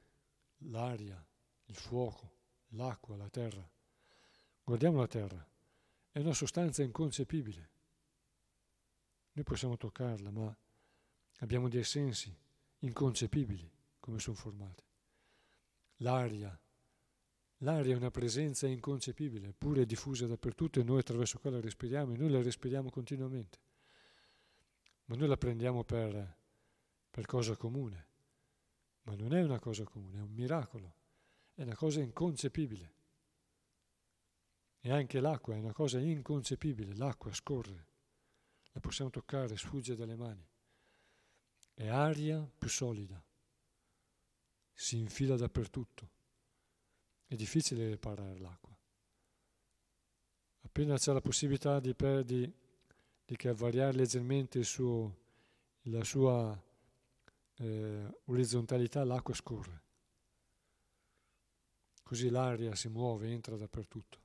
l'aria, il fuoco, l'acqua, la terra. Guardiamo la terra, è una sostanza inconcepibile. Noi possiamo toccarla, ma abbiamo dei sensi inconcepibili come sono formate. L'aria, l'aria è una presenza inconcepibile, eppure è diffusa dappertutto e noi attraverso quella respiriamo e noi la respiriamo continuamente. Ma noi la prendiamo per, per cosa comune ma non è una cosa comune, è un miracolo, è una cosa inconcepibile. E anche l'acqua è una cosa inconcepibile, l'acqua scorre, la possiamo toccare, sfugge dalle mani. È aria più solida, si infila dappertutto. È difficile riparare l'acqua. Appena c'è la possibilità di, di, di variare leggermente suo, la sua eh, orizzontalità l'acqua scorre. Così l'aria si muove, entra dappertutto.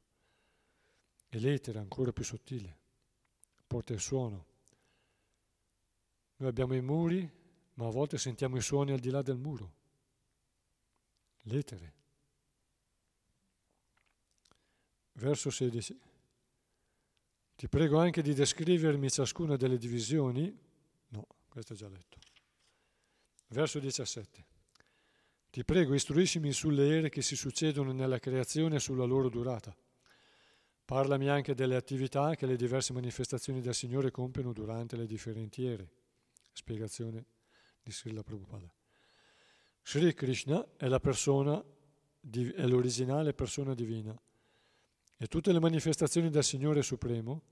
E l'etere è ancora più sottile, porta il suono. Noi abbiamo i muri, ma a volte sentiamo i suoni al di là del muro. L'etere. Verso 16. Ti prego anche di descrivermi ciascuna delle divisioni. No, questo è già letto. Verso 17. Ti prego, istruiscimi sulle ere che si succedono nella creazione e sulla loro durata. Parlami anche delle attività che le diverse manifestazioni del Signore compiono durante le differenti ere. Spiegazione di Srila Prabhupada. Sri Krishna è persona, è l'originale persona divina e tutte le manifestazioni del Signore Supremo,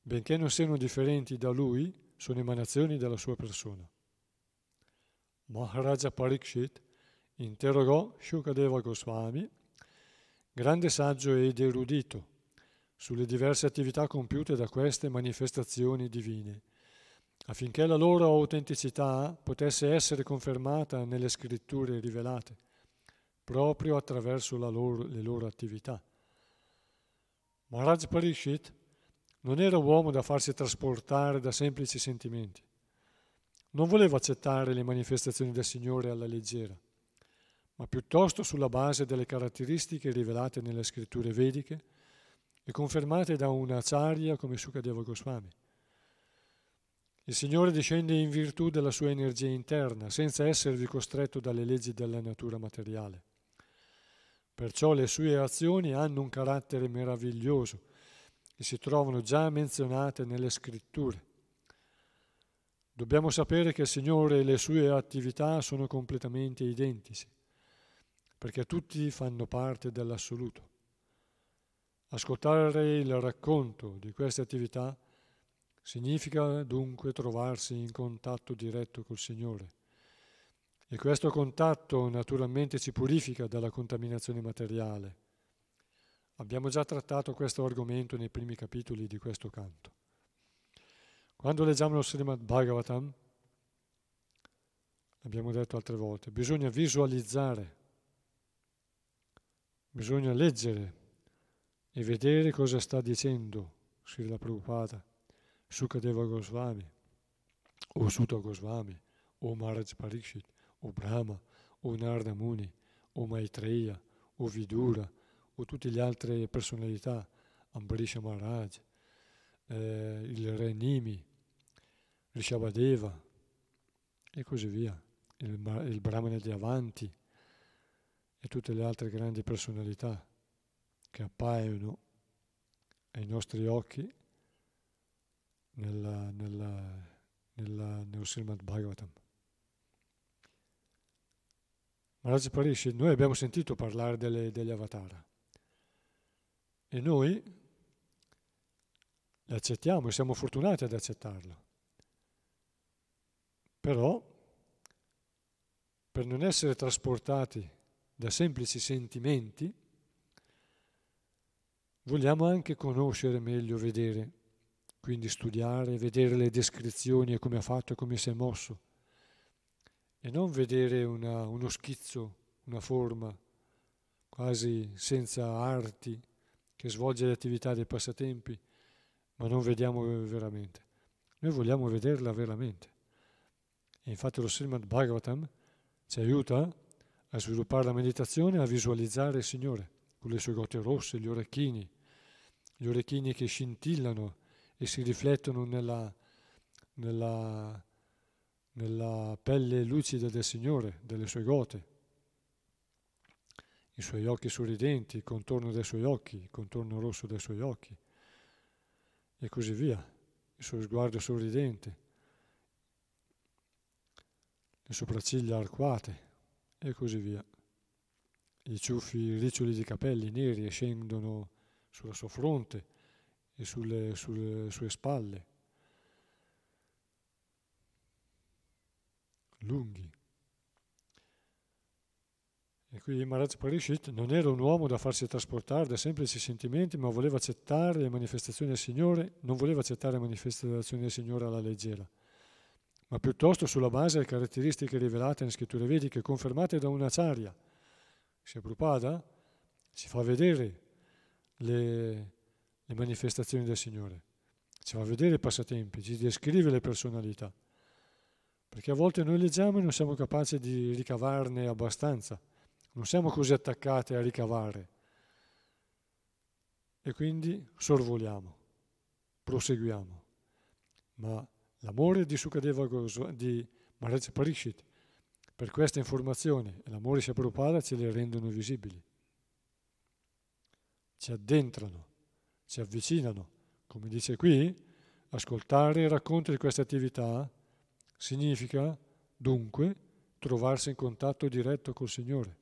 benché non siano differenti da Lui, sono emanazioni della sua persona. Maharaja Parikshit interrogò Shukadeva Goswami, grande saggio ed erudito, sulle diverse attività compiute da queste manifestazioni divine, affinché la loro autenticità potesse essere confermata nelle scritture rivelate, proprio attraverso loro, le loro attività. Maharaj Parishit non era uomo da farsi trasportare da semplici sentimenti. Non voleva accettare le manifestazioni del Signore alla leggera ma piuttosto sulla base delle caratteristiche rivelate nelle scritture vediche e confermate da una acharya come Sukadeva Goswami. Il Signore discende in virtù della sua energia interna, senza esservi costretto dalle leggi della natura materiale. Perciò le sue azioni hanno un carattere meraviglioso e si trovano già menzionate nelle scritture. Dobbiamo sapere che il Signore e le sue attività sono completamente identici perché tutti fanno parte dell'assoluto. Ascoltare il racconto di queste attività significa dunque trovarsi in contatto diretto col Signore. E questo contatto naturalmente ci purifica dalla contaminazione materiale. Abbiamo già trattato questo argomento nei primi capitoli di questo canto. Quando leggiamo lo Srimad Bhagavatam, abbiamo detto altre volte, bisogna visualizzare Bisogna leggere e vedere cosa sta dicendo Srila Prabhupada, Sukadeva Goswami, o Sutta Goswami, o Maharaj Parikshit, o Brahma, o Narda Muni, o Maitreya, o Vidura, o tutte le altre personalità, Ambarisha Maharaj, eh, il Re Nimi, Rishabhadeva e così via, il, il Brahmana di Avanti, e tutte le altre grandi personalità che appaiono ai nostri occhi nella, nella, nella, nello Srimad Bhagavatam. Maharaj Parishi, noi abbiamo sentito parlare delle, degli avatar. E noi li accettiamo e siamo fortunati ad accettarlo. Però, per non essere trasportati da semplici sentimenti, vogliamo anche conoscere meglio, vedere, quindi studiare, vedere le descrizioni e come ha fatto e come si è mosso, e non vedere una, uno schizzo, una forma quasi senza arti che svolge le attività dei passatempi, ma non vediamo veramente. Noi vogliamo vederla veramente. E infatti lo Srimad Bhagavatam ci aiuta a sviluppare la meditazione, a visualizzare il Signore con le sue gote rosse, gli orecchini, gli orecchini che scintillano e si riflettono nella, nella, nella pelle lucida del Signore, delle sue gote, i suoi occhi sorridenti, il contorno dei suoi occhi, il contorno rosso dei suoi occhi e così via, il suo sguardo sorridente, le sopracciglia arcuate e così via. I ciuffi riccioli di capelli neri scendono sulla sua fronte e sulle, sulle sue spalle, lunghi. E qui Maharaj Parishit non era un uomo da farsi trasportare da semplici sentimenti, ma voleva accettare le manifestazioni del Signore, non voleva accettare le manifestazioni del Signore alla leggera ma piuttosto sulla base delle caratteristiche rivelate nelle scritture vediche confermate da una acharya. Se Prabhupada ci fa vedere le, le manifestazioni del Signore, ci fa vedere i passatempi, ci descrive le personalità. Perché a volte noi leggiamo e non siamo capaci di ricavarne abbastanza, non siamo così attaccati a ricavare. E quindi sorvoliamo, proseguiamo. Ma L'amore di Sukadeva Goswami, di Maharaj Parishit per queste informazioni e l'amore sia Prabhupada ce le rendono visibili, ci addentrano, ci avvicinano. Come dice qui, ascoltare il racconto di queste attività significa dunque trovarsi in contatto diretto col Signore.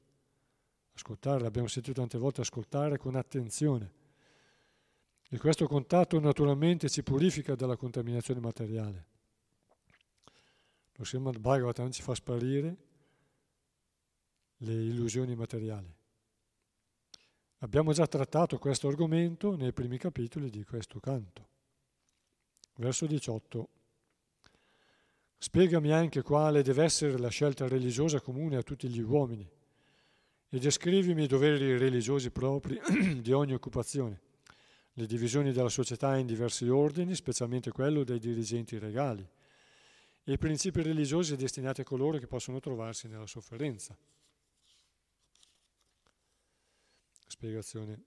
Ascoltare, l'abbiamo sentito tante volte, ascoltare con attenzione. E questo contatto naturalmente ci purifica dalla contaminazione materiale. Lo Srimad Bhagavatam ci fa sparire le illusioni materiali. Abbiamo già trattato questo argomento nei primi capitoli di questo canto. Verso 18. Spiegami anche quale deve essere la scelta religiosa comune a tutti gli uomini e descrivimi i doveri religiosi propri di ogni occupazione, le divisioni della società in diversi ordini, specialmente quello dei dirigenti regali, e i principi religiosi destinati a coloro che possono trovarsi nella sofferenza. Spiegazione.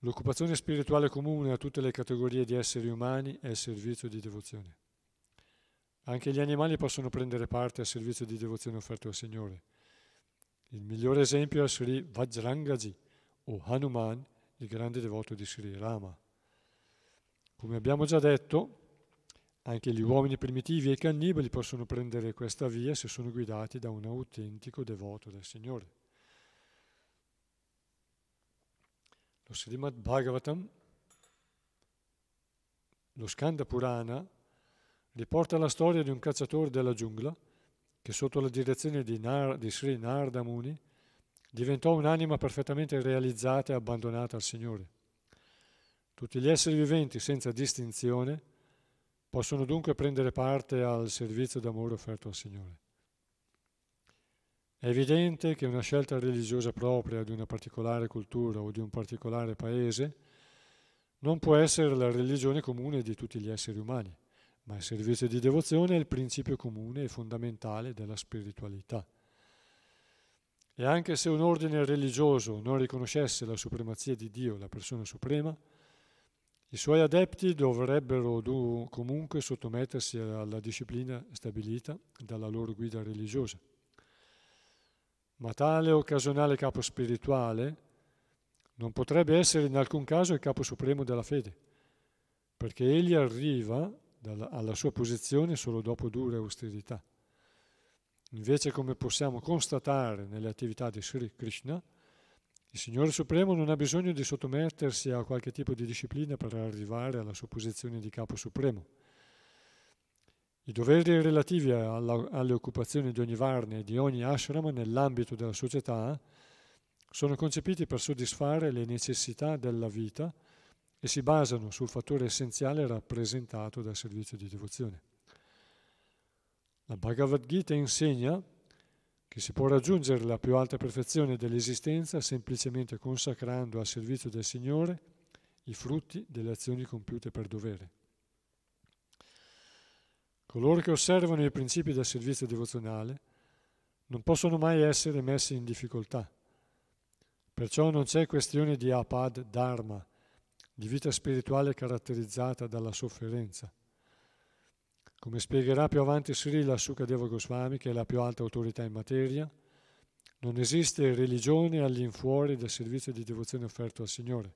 L'occupazione spirituale comune a tutte le categorie di esseri umani è il servizio di devozione. Anche gli animali possono prendere parte al servizio di devozione offerto al Signore. Il migliore esempio è Sri Vajrangaji o Hanuman, il grande devoto di Sri Rama. Come abbiamo già detto, anche gli uomini primitivi e i cannibali possono prendere questa via se sono guidati da un autentico devoto del Signore. Lo Srimad Bhagavatam, lo Skanda Purana, riporta la storia di un cacciatore della giungla che sotto la direzione di, Nar, di Sri Narda Muni diventò un'anima perfettamente realizzata e abbandonata al Signore. Tutti gli esseri viventi, senza distinzione, possono dunque prendere parte al servizio d'amore offerto al Signore. È evidente che una scelta religiosa propria di una particolare cultura o di un particolare paese non può essere la religione comune di tutti gli esseri umani ma il servizio di devozione è il principio comune e fondamentale della spiritualità. E anche se un ordine religioso non riconoscesse la supremazia di Dio, la persona suprema, i suoi adepti dovrebbero comunque sottomettersi alla disciplina stabilita dalla loro guida religiosa. Ma tale occasionale capo spirituale non potrebbe essere in alcun caso il capo supremo della fede, perché egli arriva alla sua posizione solo dopo dure austerità. Invece, come possiamo constatare nelle attività di Sri Krishna, il Signore Supremo non ha bisogno di sottomettersi a qualche tipo di disciplina per arrivare alla sua posizione di capo supremo. I doveri relativi alla, alle occupazioni di ogni varna e di ogni ashrama nell'ambito della società sono concepiti per soddisfare le necessità della vita e si basano sul fattore essenziale rappresentato dal servizio di devozione. La Bhagavad Gita insegna che si può raggiungere la più alta perfezione dell'esistenza semplicemente consacrando al servizio del Signore i frutti delle azioni compiute per dovere. Coloro che osservano i principi del servizio devozionale non possono mai essere messi in difficoltà. Perciò non c'è questione di apad dharma, di vita spirituale caratterizzata dalla sofferenza. Come spiegherà più avanti Srila Sukadeva Goswami, che è la più alta autorità in materia, non esiste religione all'infuori del servizio di devozione offerto al Signore,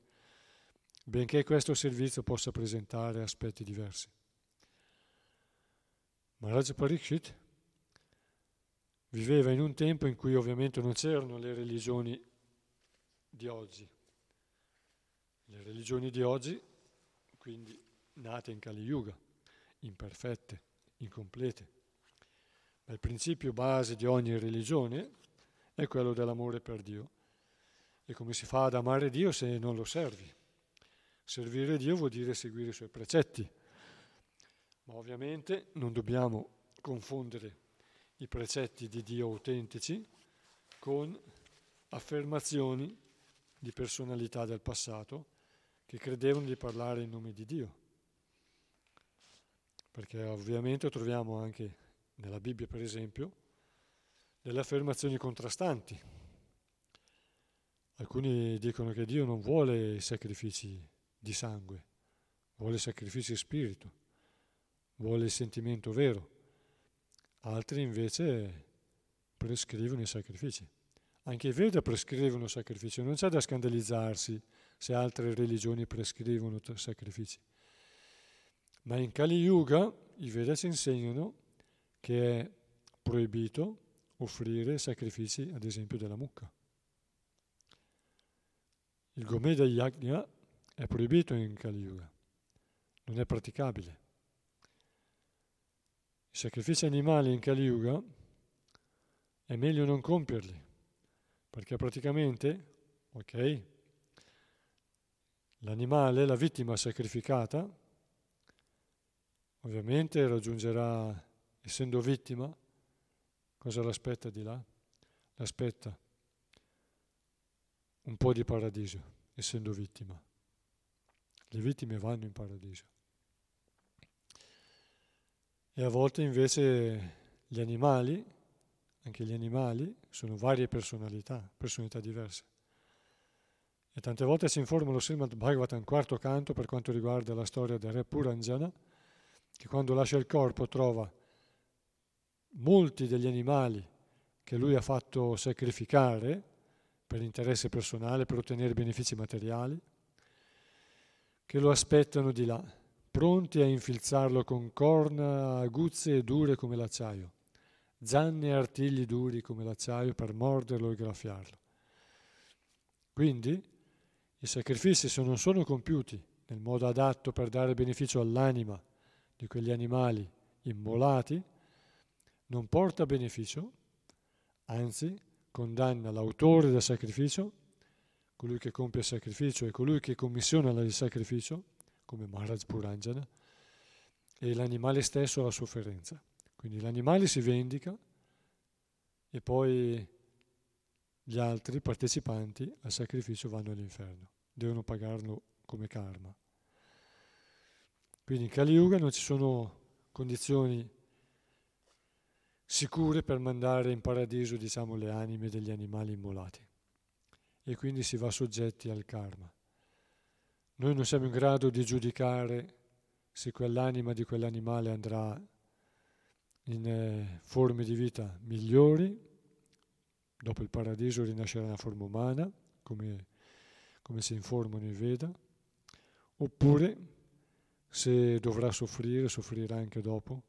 benché questo servizio possa presentare aspetti diversi. Maharaj Parikshit viveva in un tempo in cui ovviamente non c'erano le religioni di oggi, le religioni di oggi, quindi nate in Kali Yuga, imperfette, incomplete. Ma il principio base di ogni religione è quello dell'amore per Dio. E come si fa ad amare Dio se non lo servi? Servire Dio vuol dire seguire i suoi precetti. Ma ovviamente non dobbiamo confondere i precetti di Dio autentici con affermazioni di personalità del passato che credevano di parlare in nome di Dio. Perché ovviamente troviamo anche nella Bibbia, per esempio, delle affermazioni contrastanti. Alcuni dicono che Dio non vuole sacrifici di sangue, vuole sacrifici di spirito, vuole il sentimento vero. Altri invece prescrivono i sacrifici. Anche i Veda prescrivono sacrifici, non c'è da scandalizzarsi se altre religioni prescrivono sacrifici. Ma in Kali Yuga i Veda ci insegnano che è proibito offrire sacrifici, ad esempio, della mucca. Il Gomeda Yajna è proibito in Kali Yuga, non è praticabile. I sacrifici animali in Kali Yuga è meglio non compierli, perché praticamente, ok, l'animale, la vittima sacrificata, ovviamente raggiungerà, essendo vittima, cosa l'aspetta di là? L'aspetta un po' di paradiso, essendo vittima. Le vittime vanno in paradiso. E a volte invece gli animali, anche gli animali, sono varie personalità, personalità diverse. E tante volte si informa lo Srimad Bhagavatam, quarto canto, per quanto riguarda la storia del re Puranjana, che quando lascia il corpo trova molti degli animali che lui ha fatto sacrificare per interesse personale, per ottenere benefici materiali, che lo aspettano di là, pronti a infilzarlo con corna aguzze e dure come l'acciaio, zanne e artigli duri come l'acciaio per morderlo e graffiarlo. Quindi i sacrifici se non sono compiuti nel modo adatto per dare beneficio all'anima di quegli animali immolati, non porta beneficio, anzi condanna l'autore del sacrificio, colui che compie il sacrificio e colui che commissiona il sacrificio, come Maharaj Puranjana, e l'animale stesso alla sofferenza. Quindi l'animale si vendica e poi gli altri partecipanti al sacrificio vanno all'inferno devono pagarlo come karma. Quindi in Kali Yuga non ci sono condizioni sicure per mandare in paradiso diciamo, le anime degli animali immolati e quindi si va soggetti al karma. Noi non siamo in grado di giudicare se quell'anima di quell'animale andrà in eh, forme di vita migliori, dopo il paradiso rinascerà in forma umana, come come si informano i Veda, oppure se dovrà soffrire, soffrirà anche dopo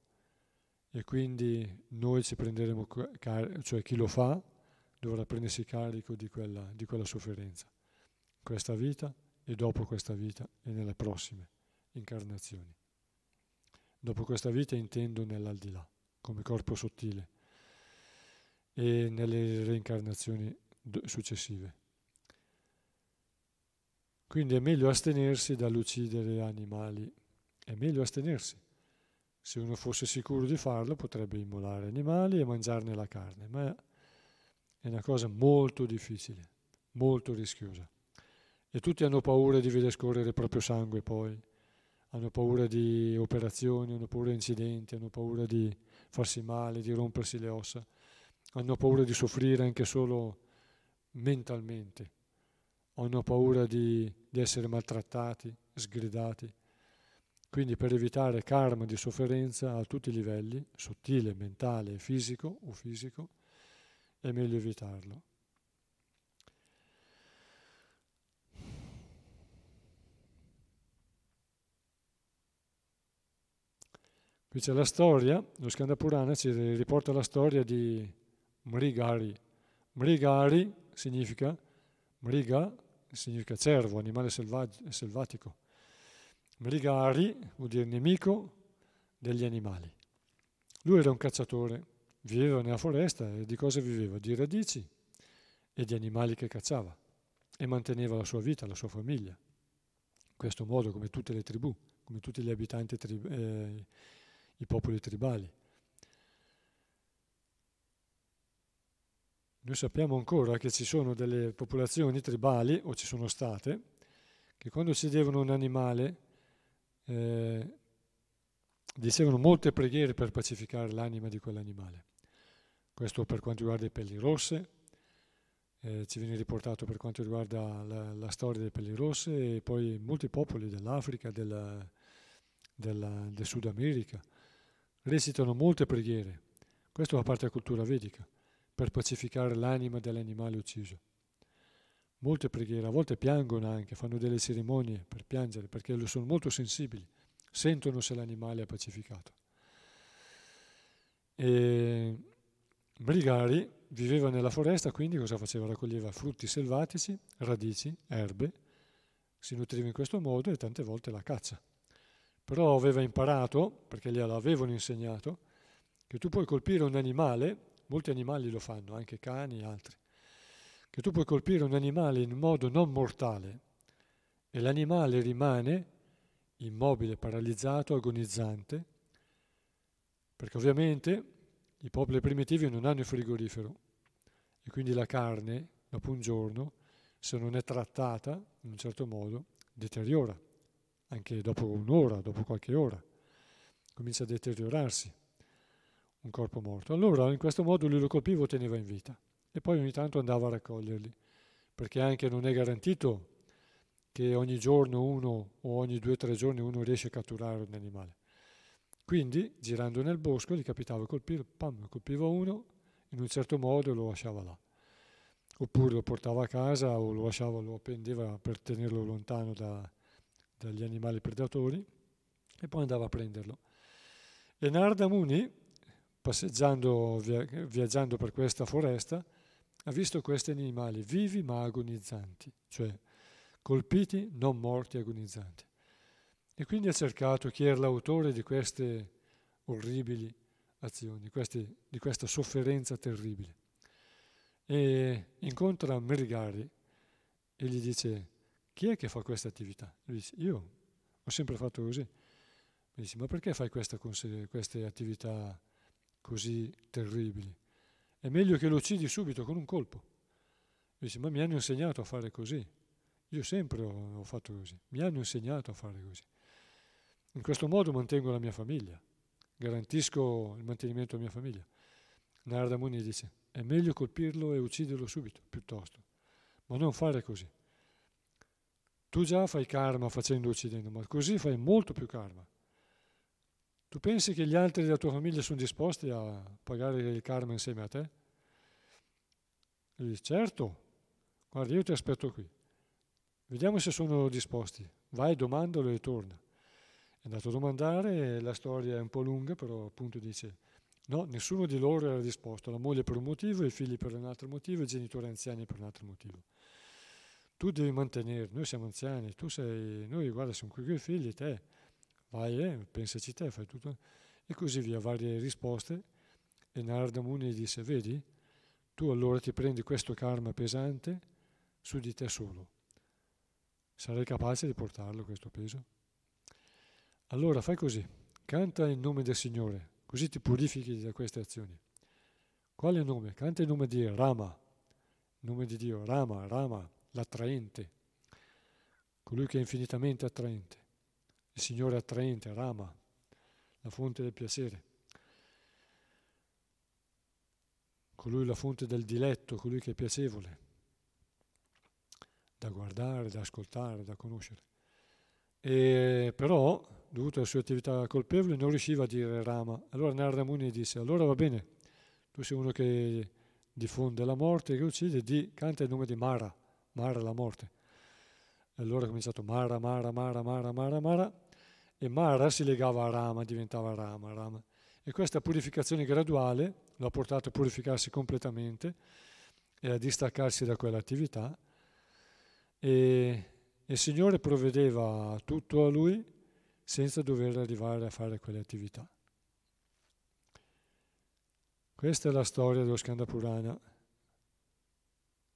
e quindi noi ci prenderemo, cioè chi lo fa dovrà prendersi carico di quella, di quella sofferenza, questa vita e dopo questa vita e nelle prossime incarnazioni. Dopo questa vita intendo nell'aldilà, come corpo sottile e nelle reincarnazioni successive. Quindi è meglio astenersi dall'uccidere animali, è meglio astenersi. Se uno fosse sicuro di farlo potrebbe immolare animali e mangiarne la carne, ma è una cosa molto difficile, molto rischiosa. E tutti hanno paura di vedere scorrere il proprio sangue poi, hanno paura di operazioni, hanno paura di incidenti, hanno paura di farsi male, di rompersi le ossa, hanno paura di soffrire anche solo mentalmente hanno paura di, di essere maltrattati, sgridati. Quindi per evitare karma di sofferenza a tutti i livelli, sottile, mentale, fisico o fisico, è meglio evitarlo. Qui c'è la storia, lo Skanda Purana ci riporta la storia di Mrigari. Mrigari significa Mriga significa cervo, animale selvatico. Mrigari vuol dire nemico degli animali. Lui era un cacciatore, viveva nella foresta e di cosa viveva? Di radici e di animali che cacciava e manteneva la sua vita, la sua famiglia. In questo modo, come tutte le tribù, come tutti gli abitanti, trib- eh, i popoli tribali. Noi sappiamo ancora che ci sono delle popolazioni tribali, o ci sono state, che quando si devono un animale eh, dicevano molte preghiere per pacificare l'anima di quell'animale. Questo per quanto riguarda i pelli rosse, eh, ci viene riportato per quanto riguarda la, la, storia delle pelli rosse e poi molti popoli dell'Africa, della, della, del Sud America, recitano molte preghiere. Questo fa parte della cultura vedica per pacificare l'anima dell'animale ucciso. Molte preghiere, a volte piangono anche, fanno delle cerimonie per piangere perché sono molto sensibili, sentono se l'animale è pacificato. E Brigari viveva nella foresta, quindi cosa faceva? Raccoglieva frutti selvatici, radici, erbe, si nutriva in questo modo e tante volte la caccia. Però aveva imparato, perché glielo avevano insegnato, che tu puoi colpire un animale, molti animali lo fanno, anche cani e altri, che tu puoi colpire un animale in modo non mortale e l'animale rimane immobile, paralizzato, agonizzante, perché ovviamente i popoli primitivi non hanno il frigorifero e quindi la carne, dopo un giorno, se non è trattata in un certo modo, deteriora, anche dopo un'ora, dopo qualche ora, comincia a deteriorarsi un corpo morto. Allora in questo modo lui lo colpiva e teneva in vita e poi ogni tanto andava a raccoglierli, perché anche non è garantito che ogni giorno uno o ogni due o tre giorni uno riesce a catturare un animale. Quindi, girando nel bosco, gli capitava colpire, pam, colpiva uno, in un certo modo lo lasciava là. Oppure lo portava a casa o lo lasciava, lo appendeva per tenerlo lontano da, dagli animali predatori e poi andava a prenderlo. E Narda Muni, passeggiando, viaggiando per questa foresta, ha visto questi animali vivi ma agonizzanti, cioè colpiti, non morti, agonizzanti. E quindi ha cercato chi era l'autore di queste orribili azioni, questi, di questa sofferenza terribile. E incontra Merigari e gli dice, chi è che fa questa attività? Lui dice, io ho sempre fatto così. Mi dice, ma perché fai questa, queste attività così terribili? È meglio che lo uccidi subito con un colpo. Dice, ma mi hanno insegnato a fare così. Io sempre ho fatto così. Mi hanno insegnato a fare così. In questo modo mantengo la mia famiglia, garantisco il mantenimento della mia famiglia. Narada Muni dice, è meglio colpirlo e ucciderlo subito, piuttosto, ma non fare così. Tu già fai karma facendo uccidendo, ma così fai molto più karma. Tu pensi che gli altri della tua famiglia sono disposti a pagare il karma insieme a te? E dice, certo, guarda, io ti aspetto qui. Vediamo se sono disposti. Vai, domandalo e torna. È andato a domandare, la storia è un po' lunga, però appunto dice, no, nessuno di loro era disposto, la moglie per un motivo, i figli per un altro motivo, i genitori anziani per un altro motivo. Tu devi mantenere, noi siamo anziani, tu sei, noi guarda, siamo qui con i figli, te, vai, eh, pensaci te, fai tutto. E così via, varie risposte. E Narada Muni disse, vedi, tu allora ti prendi questo karma pesante su di te solo. Sarai capace di portarlo questo peso? Allora fai così, canta in nome del Signore, così ti purifichi da queste azioni. Quale nome? Canta in nome di Rama, nome di Dio, Rama, Rama, l'attraente, colui che è infinitamente attraente. Il Signore attraente, Rama, la fonte del piacere. Colui la fonte del diletto, colui che è piacevole, da guardare, da ascoltare, da conoscere. E però dovuto alle sue attività colpevoli, non riusciva a dire Rama. Allora Narada Muni disse, allora va bene, tu sei uno che diffonde la morte, che uccide, di, canta il nome di Mara, Mara la morte. E allora ha cominciato Mara, Mara, Mara, Mara, Mara, Mara, e Mara si legava a Rama, diventava Rama, Rama. E questa purificazione graduale lo ha portato a purificarsi completamente e a distaccarsi da quell'attività. E il Signore provvedeva tutto a lui senza dover arrivare a fare quelle attività. Questa è la storia dello Skanda Purana,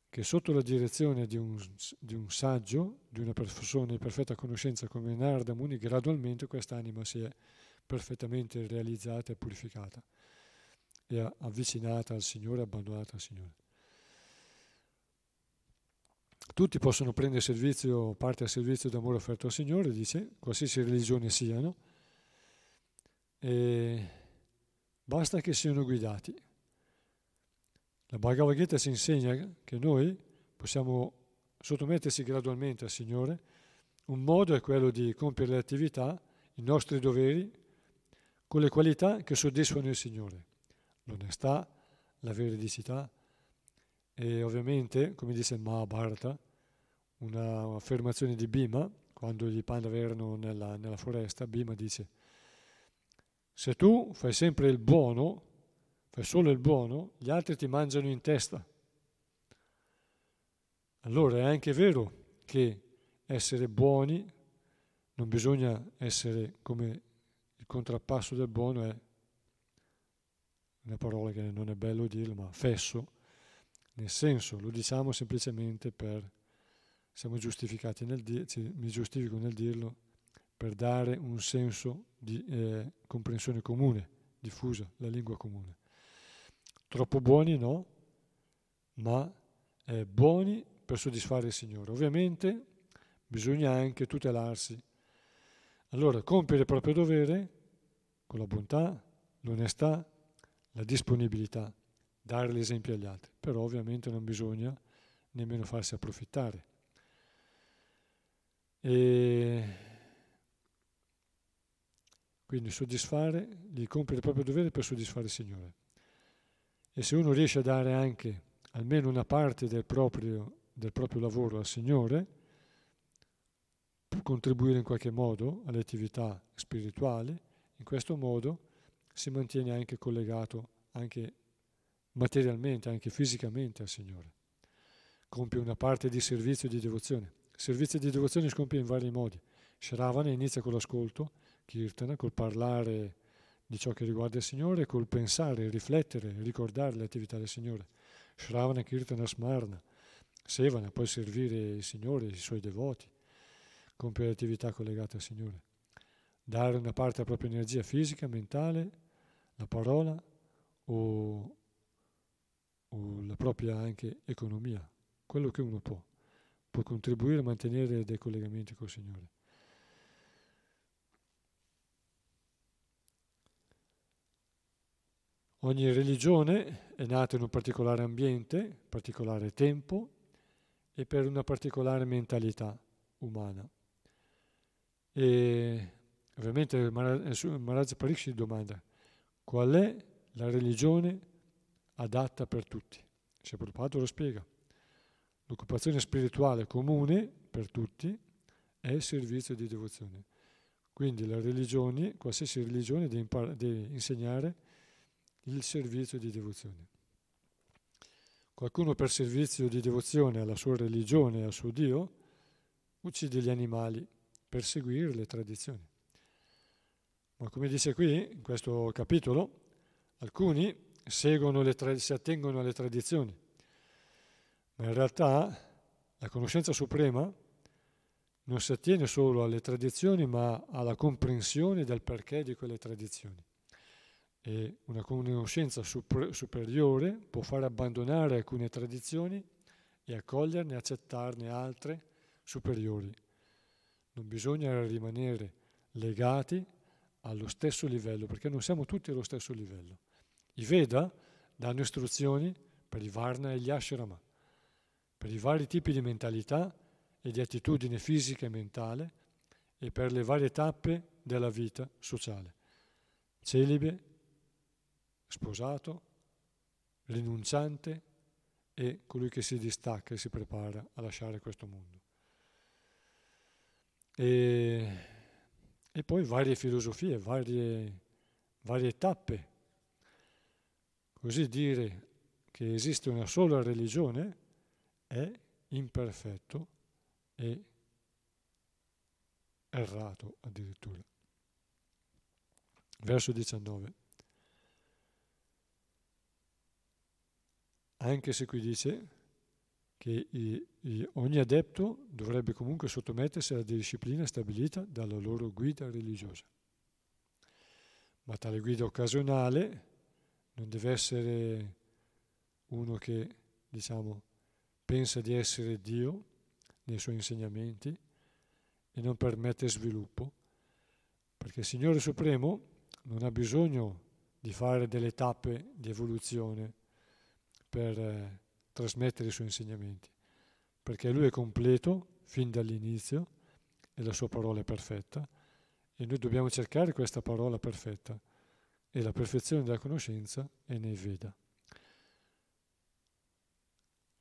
che sotto la direzione di un, di un saggio, di una persona di perfetta conoscenza come Narada Muni, gradualmente quest'anima si è perfettamente realizzata e purificata e avvicinata al Signore, abbandonata al Signore. Tutti possono prendere servizio, parte al servizio d'amore offerto al Signore, dice, qualsiasi religione siano, e basta che siano guidati. La Bhagavad Gita ci insegna che noi possiamo sottomettersi gradualmente al Signore. Un modo è quello di compiere le attività, i nostri doveri, con le qualità che soddisfano il Signore. L'onestà, la veridicità e ovviamente, come dice Mahabharata, una affermazione di Bhima, quando gli Pandava erano nella, nella foresta, Bhima dice se tu fai sempre il buono, fai solo il buono, gli altri ti mangiano in testa. Allora è anche vero che essere buoni non bisogna essere come il contrappasso del buono è una parola che non è bello dirlo, ma fesso, nel senso lo diciamo semplicemente per siamo giustificati nel dire, mi giustifico nel dirlo per dare un senso di eh, comprensione comune, diffusa, la lingua comune. Troppo buoni no, ma eh, buoni per soddisfare il Signore. Ovviamente bisogna anche tutelarsi. Allora, compiere il proprio dovere con la bontà, l'onestà, la disponibilità, dare l'esempio agli altri, però ovviamente non bisogna nemmeno farsi approfittare. E quindi soddisfare, di compiere il proprio dovere per soddisfare il Signore. E se uno riesce a dare anche almeno una parte del proprio, del proprio lavoro al Signore, può contribuire in qualche modo alle attività spirituali, in questo modo si mantiene anche collegato anche materialmente, anche fisicamente al Signore. Compie una parte di servizio e di devozione. Il servizio di devozione si compie in vari modi. Shravana inizia con l'ascolto, Kirtana, col parlare di ciò che riguarda il Signore, col pensare, riflettere, ricordare le attività del Signore. Shravana, Kirtana, Smarna, Sevana, poi servire il Signore, i suoi devoti, compiere attività collegate al Signore. Dare una parte della propria energia fisica, mentale, la parola o, o la propria anche economia, quello che uno può, può contribuire a mantenere dei collegamenti col Signore. Ogni religione è nata in un particolare ambiente, particolare tempo e per una particolare mentalità umana. E ovviamente Maharaj Pariksit domanda qual è la religione adatta per tutti. Se Prabhupada lo spiega. L'occupazione spirituale comune per tutti è il servizio di devozione. Quindi la religione, qualsiasi religione deve, impar- deve insegnare il servizio di devozione. Qualcuno per servizio di devozione alla sua religione e al suo Dio uccide gli animali per seguire le tradizioni. Ma come dice qui, in questo capitolo, alcuni tra- si attengono alle tradizioni, ma in realtà la conoscenza suprema non si attiene solo alle tradizioni, ma alla comprensione del perché di quelle tradizioni e una conoscenza super, superiore può far abbandonare alcune tradizioni e accoglierne e accettarne altre superiori. Non bisogna rimanere legati allo stesso livello, perché non siamo tutti allo stesso livello. I Veda danno istruzioni per i Varna e gli Ashrama, per i vari tipi di mentalità e di attitudine fisica e mentale e per le varie tappe della vita sociale. Celibe, sposato, rinunciante e colui che si distacca e si prepara a lasciare questo mondo. E, e poi varie filosofie, varie, varie tappe. Così dire che esiste una sola religione è imperfetto e errato addirittura. Verso 19. Anche se qui dice che i, i, ogni adepto dovrebbe comunque sottomettersi alla disciplina stabilita dalla loro guida religiosa. Ma tale guida occasionale non deve essere uno che, diciamo, pensa di essere Dio nei suoi insegnamenti e non permette sviluppo, perché il Signore Supremo non ha bisogno di fare delle tappe di evoluzione per eh, trasmettere i suoi insegnamenti, perché lui è completo fin dall'inizio e la sua parola è perfetta e noi dobbiamo cercare questa parola perfetta e la perfezione della conoscenza è nei Veda.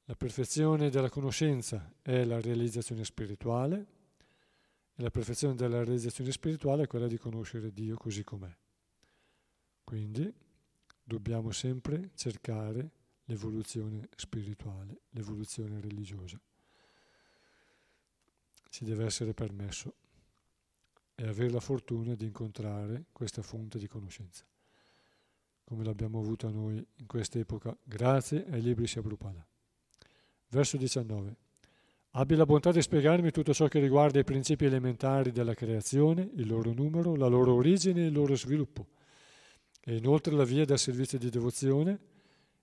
La perfezione della conoscenza è la realizzazione spirituale e la perfezione della realizzazione spirituale è quella di conoscere Dio così com'è. Quindi dobbiamo sempre cercare l'evoluzione spirituale, l'evoluzione religiosa. Ci deve essere permesso e avere la fortuna di incontrare questa fonte di conoscenza, come l'abbiamo avuta noi in questa epoca, grazie ai libri Shabrupada. Verso 19. Abbi la bontà di spiegarmi tutto ciò che riguarda i principi elementari della creazione, il loro numero, la loro origine e il loro sviluppo, e inoltre la via del servizio di devozione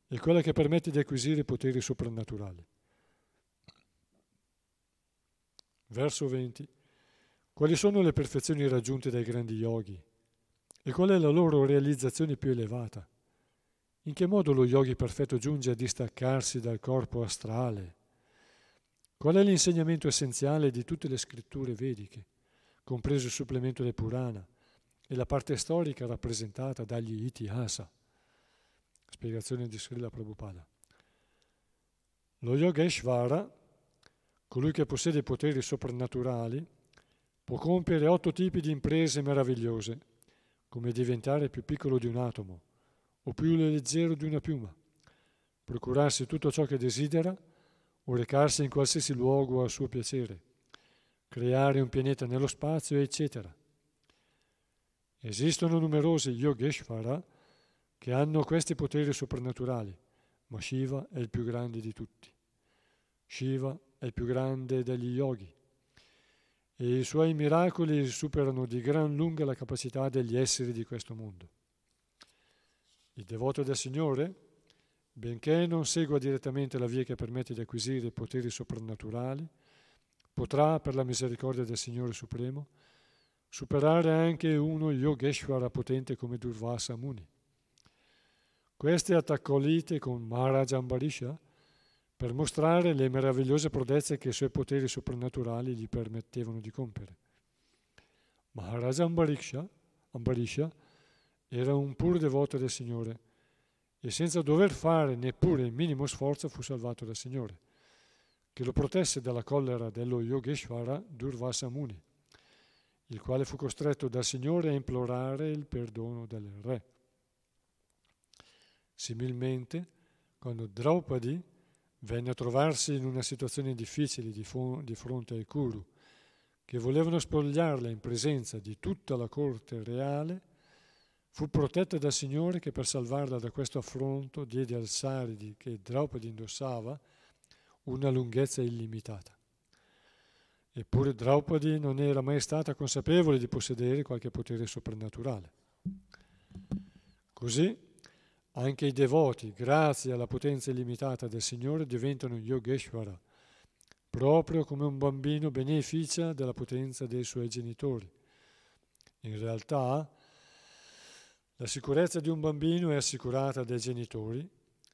e quella che permette di acquisire poteri soprannaturali. Verso 20. Quali sono le perfezioni raggiunte dai grandi yogi? E qual è la loro realizzazione più elevata? In che modo lo yogi perfetto giunge a distaccarsi dal corpo astrale? Qual è l'insegnamento essenziale di tutte le scritture vediche, compreso il supplemento del Purana e la parte storica rappresentata dagli Itihasa? Spiegazione di Srila Prabhupada. Lo Yogeshvara, colui che possiede poteri soprannaturali, può compiere otto tipi di imprese meravigliose, come diventare più piccolo di un atomo o più leggero di una piuma, procurarsi tutto ciò che desidera o recarsi in qualsiasi luogo a suo piacere, creare un pianeta nello spazio, eccetera. Esistono numerosi yogeshvara che hanno questi poteri soprannaturali, ma Shiva è il più grande di tutti. Shiva è il più grande degli yogi e i suoi miracoli superano di gran lunga la capacità degli esseri di questo mondo. Il devoto del Signore, benché non segua direttamente la via che permette di acquisire poteri soprannaturali, potrà, per la misericordia del Signore Supremo, superare anche uno Yogeshwara potente come Durvasa Muni. Questi attaccò lite con Maharaj Ambarisha per mostrare le meravigliose prodezze che i suoi poteri soprannaturali gli permettevano di compiere. Maharaj Ambarisha, Ambarisha era un pur devoto del Signore e senza dover fare neppure il minimo sforzo fu salvato dal Signore, che lo protesse dalla collera dello Yogeshwara Durvasa Muni, il quale fu costretto dal Signore a implorare il perdono del re. Similmente, quando Draupadi venne a trovarsi in una situazione difficile di, fo- di fronte ai Kuru, che volevano spogliarla in presenza di tutta la corte reale, Fu protetta dal Signore che per salvarla da questo affronto diede al saridi che Draupadi indossava una lunghezza illimitata. Eppure Draupadi non era mai stata consapevole di possedere qualche potere soprannaturale. Così anche i devoti, grazie alla potenza illimitata del Signore, diventano Yogeshwara, proprio come un bambino beneficia della potenza dei suoi genitori. In realtà, la sicurezza di un bambino è assicurata dai genitori,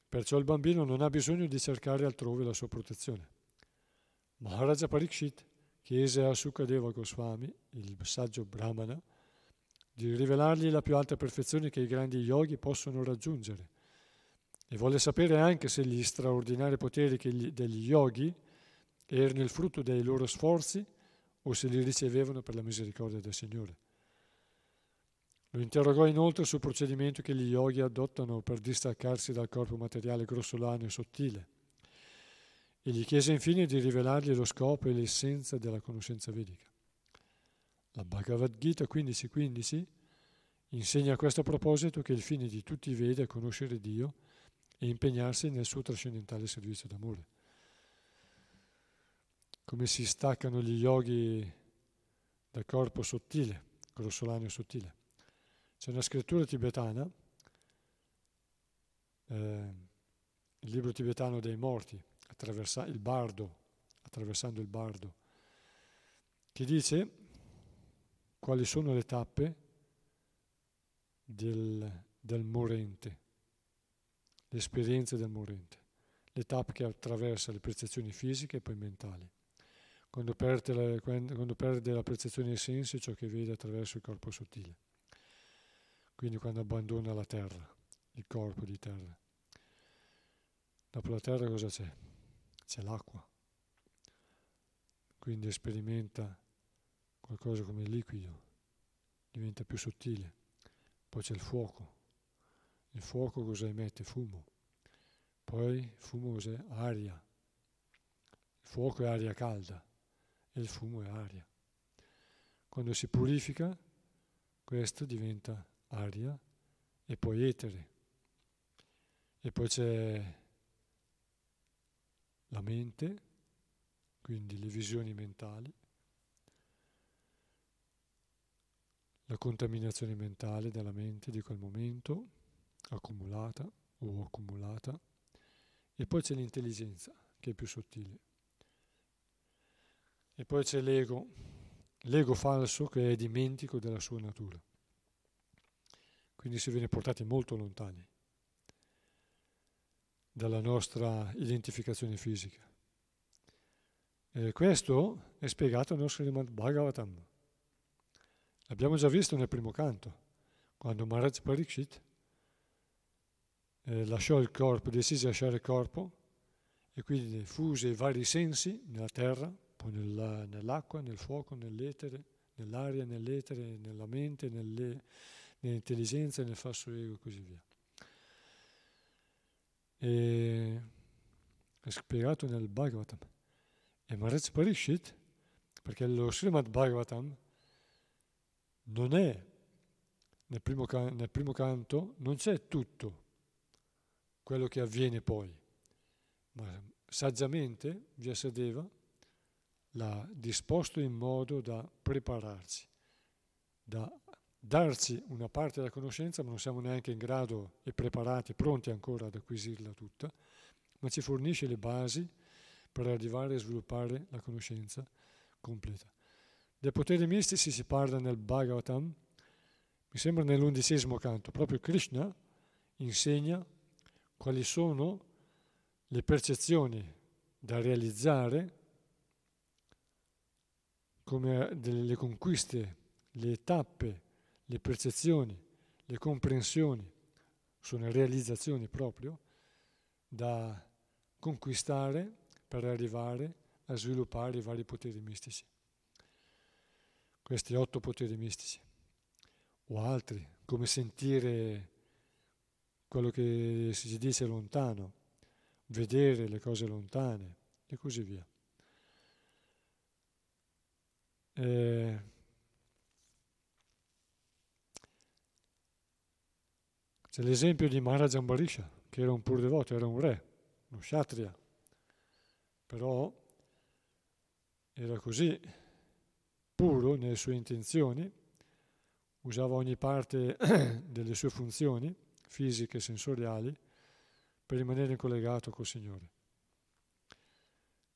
perciò il bambino non ha bisogno di cercare altrove la sua protezione. Maharaja Parikshit chiese a Sukadeva Goswami, il saggio Brahmana, di rivelargli la più alta perfezione che i grandi yogi possono raggiungere e volle sapere anche se gli straordinari poteri gli, degli yogi erano il frutto dei loro sforzi o se li ricevevano per la misericordia del Signore. Lo interrogò inoltre sul procedimento che gli yogi adottano per distaccarsi dal corpo materiale grossolano e sottile e gli chiese infine di rivelargli lo scopo e l'essenza della conoscenza vedica. La Bhagavad Gita 15.15 insegna a questo proposito che il fine di tutti i Veda è conoscere Dio e impegnarsi nel suo trascendentale servizio d'amore. Come si staccano gli yogi dal corpo sottile, grossolano e sottile. C'è una scrittura tibetana, eh, il libro tibetano dei morti, il bardo, attraversando il bardo, che dice quali sono le tappe del, del morente, le esperienze del morente, le tappe che attraversa le percezioni fisiche e poi mentali. Quando perde, la, quando perde la percezione dei sensi, ciò che vede attraverso il corpo sottile quindi quando abbandona la terra, il corpo di terra. Dopo la terra cosa c'è? c'è l'acqua, quindi sperimenta qualcosa come liquido, diventa più sottile. Poi c'è il fuoco, il fuoco cosa emette? Fumo. Poi il fumo cos'è? Aria. Il fuoco è aria calda e il fumo è aria. Quando si purifica, questo diventa aria e poi etere. E poi c'è la mente, quindi le visioni mentali, la contaminazione mentale della mente di quel momento, accumulata o accumulata, e poi c'è l'intelligenza, che è più sottile. E poi c'è l'ego, l'ego falso che è dimentico della sua natura. Quindi si viene portati molto lontani dalla nostra identificazione fisica. E questo è spiegato nel Srimad Bhagavatam. L'abbiamo già visto nel primo canto, quando Maharaj Pariksit eh, lasciò il corpo, decise di lasciare il corpo e quindi fuse i vari sensi nella terra, poi nella, nell'acqua, nel fuoco, nell'etere, nell'aria, nell'etere, nella mente, nelle, nell'intelligenza, nel falso ego e così via. E è spiegato nel Bhagavatam. E Maharaj Parishit, perché lo Srimad Bhagavatam non è, nel primo, nel primo canto, non c'è tutto quello che avviene poi, ma saggiamente Vyasadeva l'ha disposto in modo da prepararci, da darci una parte della conoscenza, ma non siamo neanche in grado e preparati, pronti ancora ad acquisirla tutta, ma ci fornisce le basi per arrivare a sviluppare la conoscenza completa. Dei poteri mistici si parla nel Bhagavatam, mi sembra nell'undicesimo canto, proprio Krishna insegna quali sono le percezioni da realizzare come delle conquiste, le tappe, le percezioni, le comprensioni, sono realizzazioni proprio da conquistare per arrivare a sviluppare i vari poteri mistici. Questi otto poteri mistici o altri, come sentire quello che si dice lontano, vedere le cose lontane e così via. Eh, c'è l'esempio di Maharaj Ambarisha, che era un pur devoto, era un re, uno kshatriya, però era così puro nelle sue intenzioni, usava ogni parte delle sue funzioni fisiche e sensoriali per rimanere collegato col Signore.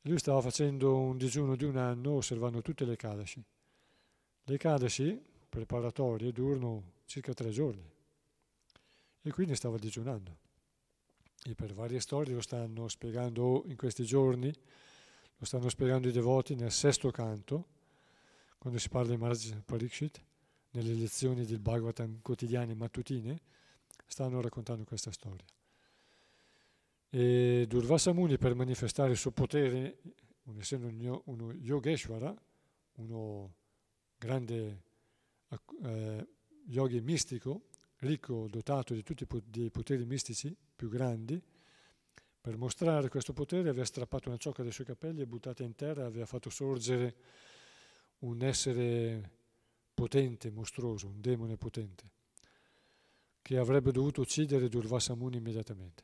lui stava facendo un digiuno di un anno osservando tutte le Kadashi. Le Kadashi preparatorie durano circa tre giorni e quindi stava digiunando. E per varie storie lo stanno spiegando in questi giorni, lo stanno spiegando i devoti nel sesto canto, quando si parla di Maharaj Parikshit, nelle lezioni del Bhagavatam quotidiane mattutine, stanno raccontando questa storia. E Durvasa Muni per manifestare il suo potere, essendo uno Yogeshwara, uno grande eh, yogi mistico, ricco, dotato di tutti i poteri mistici più grandi, per mostrare questo potere aveva strappato una ciocca dai suoi capelli e buttata in terra aveva fatto sorgere un essere potente, mostruoso, un demone potente che avrebbe dovuto uccidere Durvasa Muni immediatamente.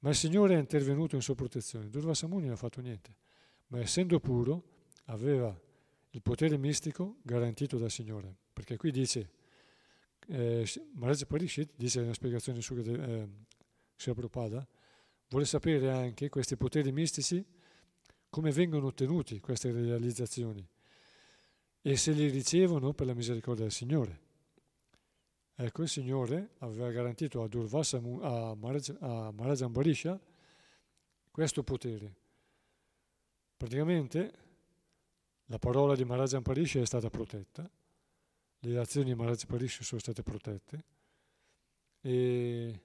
Ma il Signore è intervenuto in sua protezione. Durvasa Muni non ha fatto niente, ma essendo puro aveva il potere mistico garantito dal Signore. Perché qui dice, eh, Maharaj Parishit dice nella spiegazione Sri eh, Prabhupada, vuole sapere anche questi poteri mistici, come vengono ottenuti queste realizzazioni e se li ricevono per la misericordia del Signore. Ecco, il Signore aveva garantito a Durvasa, a Maharaj, a Maharaj Ambarisha questo potere. Praticamente la parola di Maharaj Ambarisha è stata protetta, le azioni di Maharaj Ambarisha sono state protette e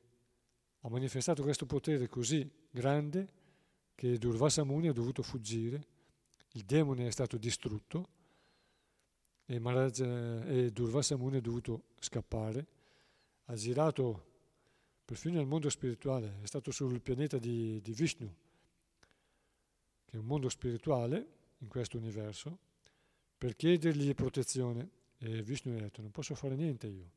ha manifestato questo potere così grande che Durvasa Muni ha dovuto fuggire, il demone è stato distrutto e, Maharaj, e Durvasa Muni è dovuto scappare, ha girato perfino nel mondo spirituale, è stato sul pianeta di, di Vishnu, che è un mondo spirituale in questo universo, per chiedergli protezione. E Vishnu ha detto, non posso fare niente io.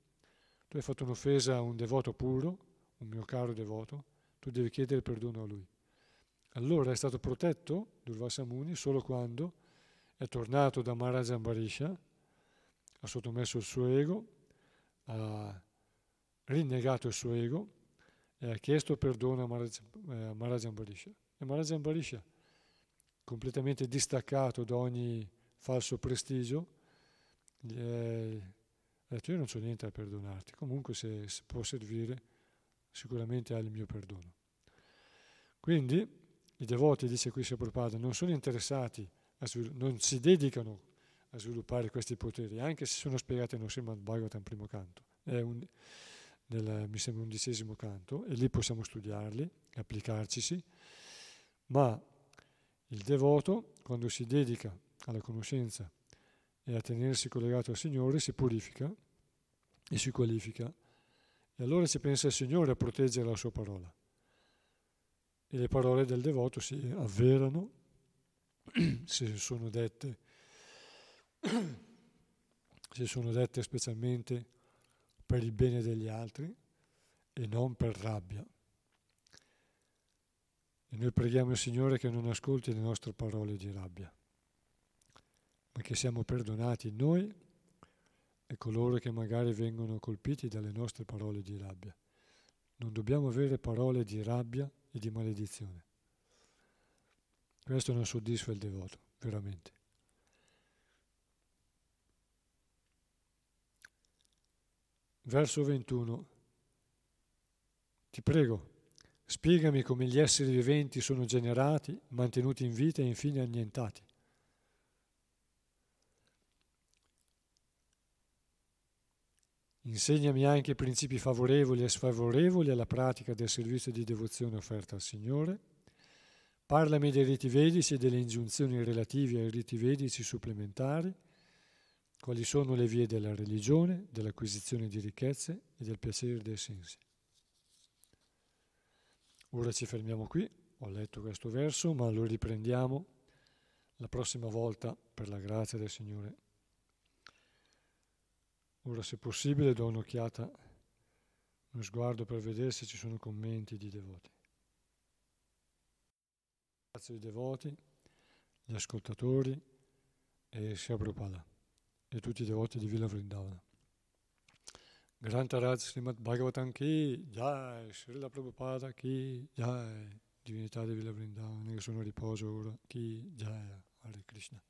Tu hai fatto un'offesa a un devoto puro, un mio caro devoto, tu devi chiedere perdono a lui. Allora è stato protetto Durvasa Muni solo quando è tornato da Maharaja Ambarisha, ha sottomesso il suo ego, ha rinnegato il suo ego e ha chiesto perdono a Maharaja, eh, Ambarisha. E Maharaja Ambarisha, completamente distaccato da ogni falso prestigio, è, ha detto io non so niente a perdonarti, comunque se, può servire sicuramente hai il mio perdono. Quindi i devoti, dice qui Prabhupada, non sono interessati, non si dedicano a sviluppare questi poteri, anche se sono spiegati nello Srimad Bhagavatam primo canto, un, nel, mi sembra undicesimo canto, e lì possiamo studiarli, applicarcisi, ma il devoto, quando si dedica alla conoscenza e a tenersi collegato al Signore, si purifica e si qualifica, e allora si pensa al Signore a proteggere la sua parola. E le parole del devoto si avverano se sono dette se sono dette specialmente per il bene degli altri e non per rabbia. E noi preghiamo il Signore che non ascolti le nostre parole di rabbia, ma che siamo perdonati noi e coloro che magari vengono colpiti dalle nostre parole di rabbia. Non dobbiamo avere parole di rabbia e di maledizione. Questo non soddisfa il devoto, veramente. Verso 21. Ti prego, spiegami come gli esseri viventi sono generati, mantenuti in vita e infine annientati. Insegnami anche i principi favorevoli e sfavorevoli alla pratica del servizio di devozione offerta al Signore. Parlami dei riti vedici e delle ingiunzioni relative ai riti vedici supplementari, quali sono le vie della religione, dell'acquisizione di ricchezze e del piacere dei sensi. Ora ci fermiamo qui, ho letto questo verso, ma lo riprendiamo la prossima volta per la grazia del Signore. Ora se possibile do un'occhiata, uno sguardo per vedere se ci sono commenti di devoti. Grazie ai devoti, gli ascoltatori e Sia Prabhupada e tutti i devoti di Villa Vrindavana. Grantaraj Srimad Bhagavatam Ki Jai, Srila Prabhupada Ki Jai, divinità di Villa Vrindavana che sono riposo ora, Ki Jai, Hare Krishna.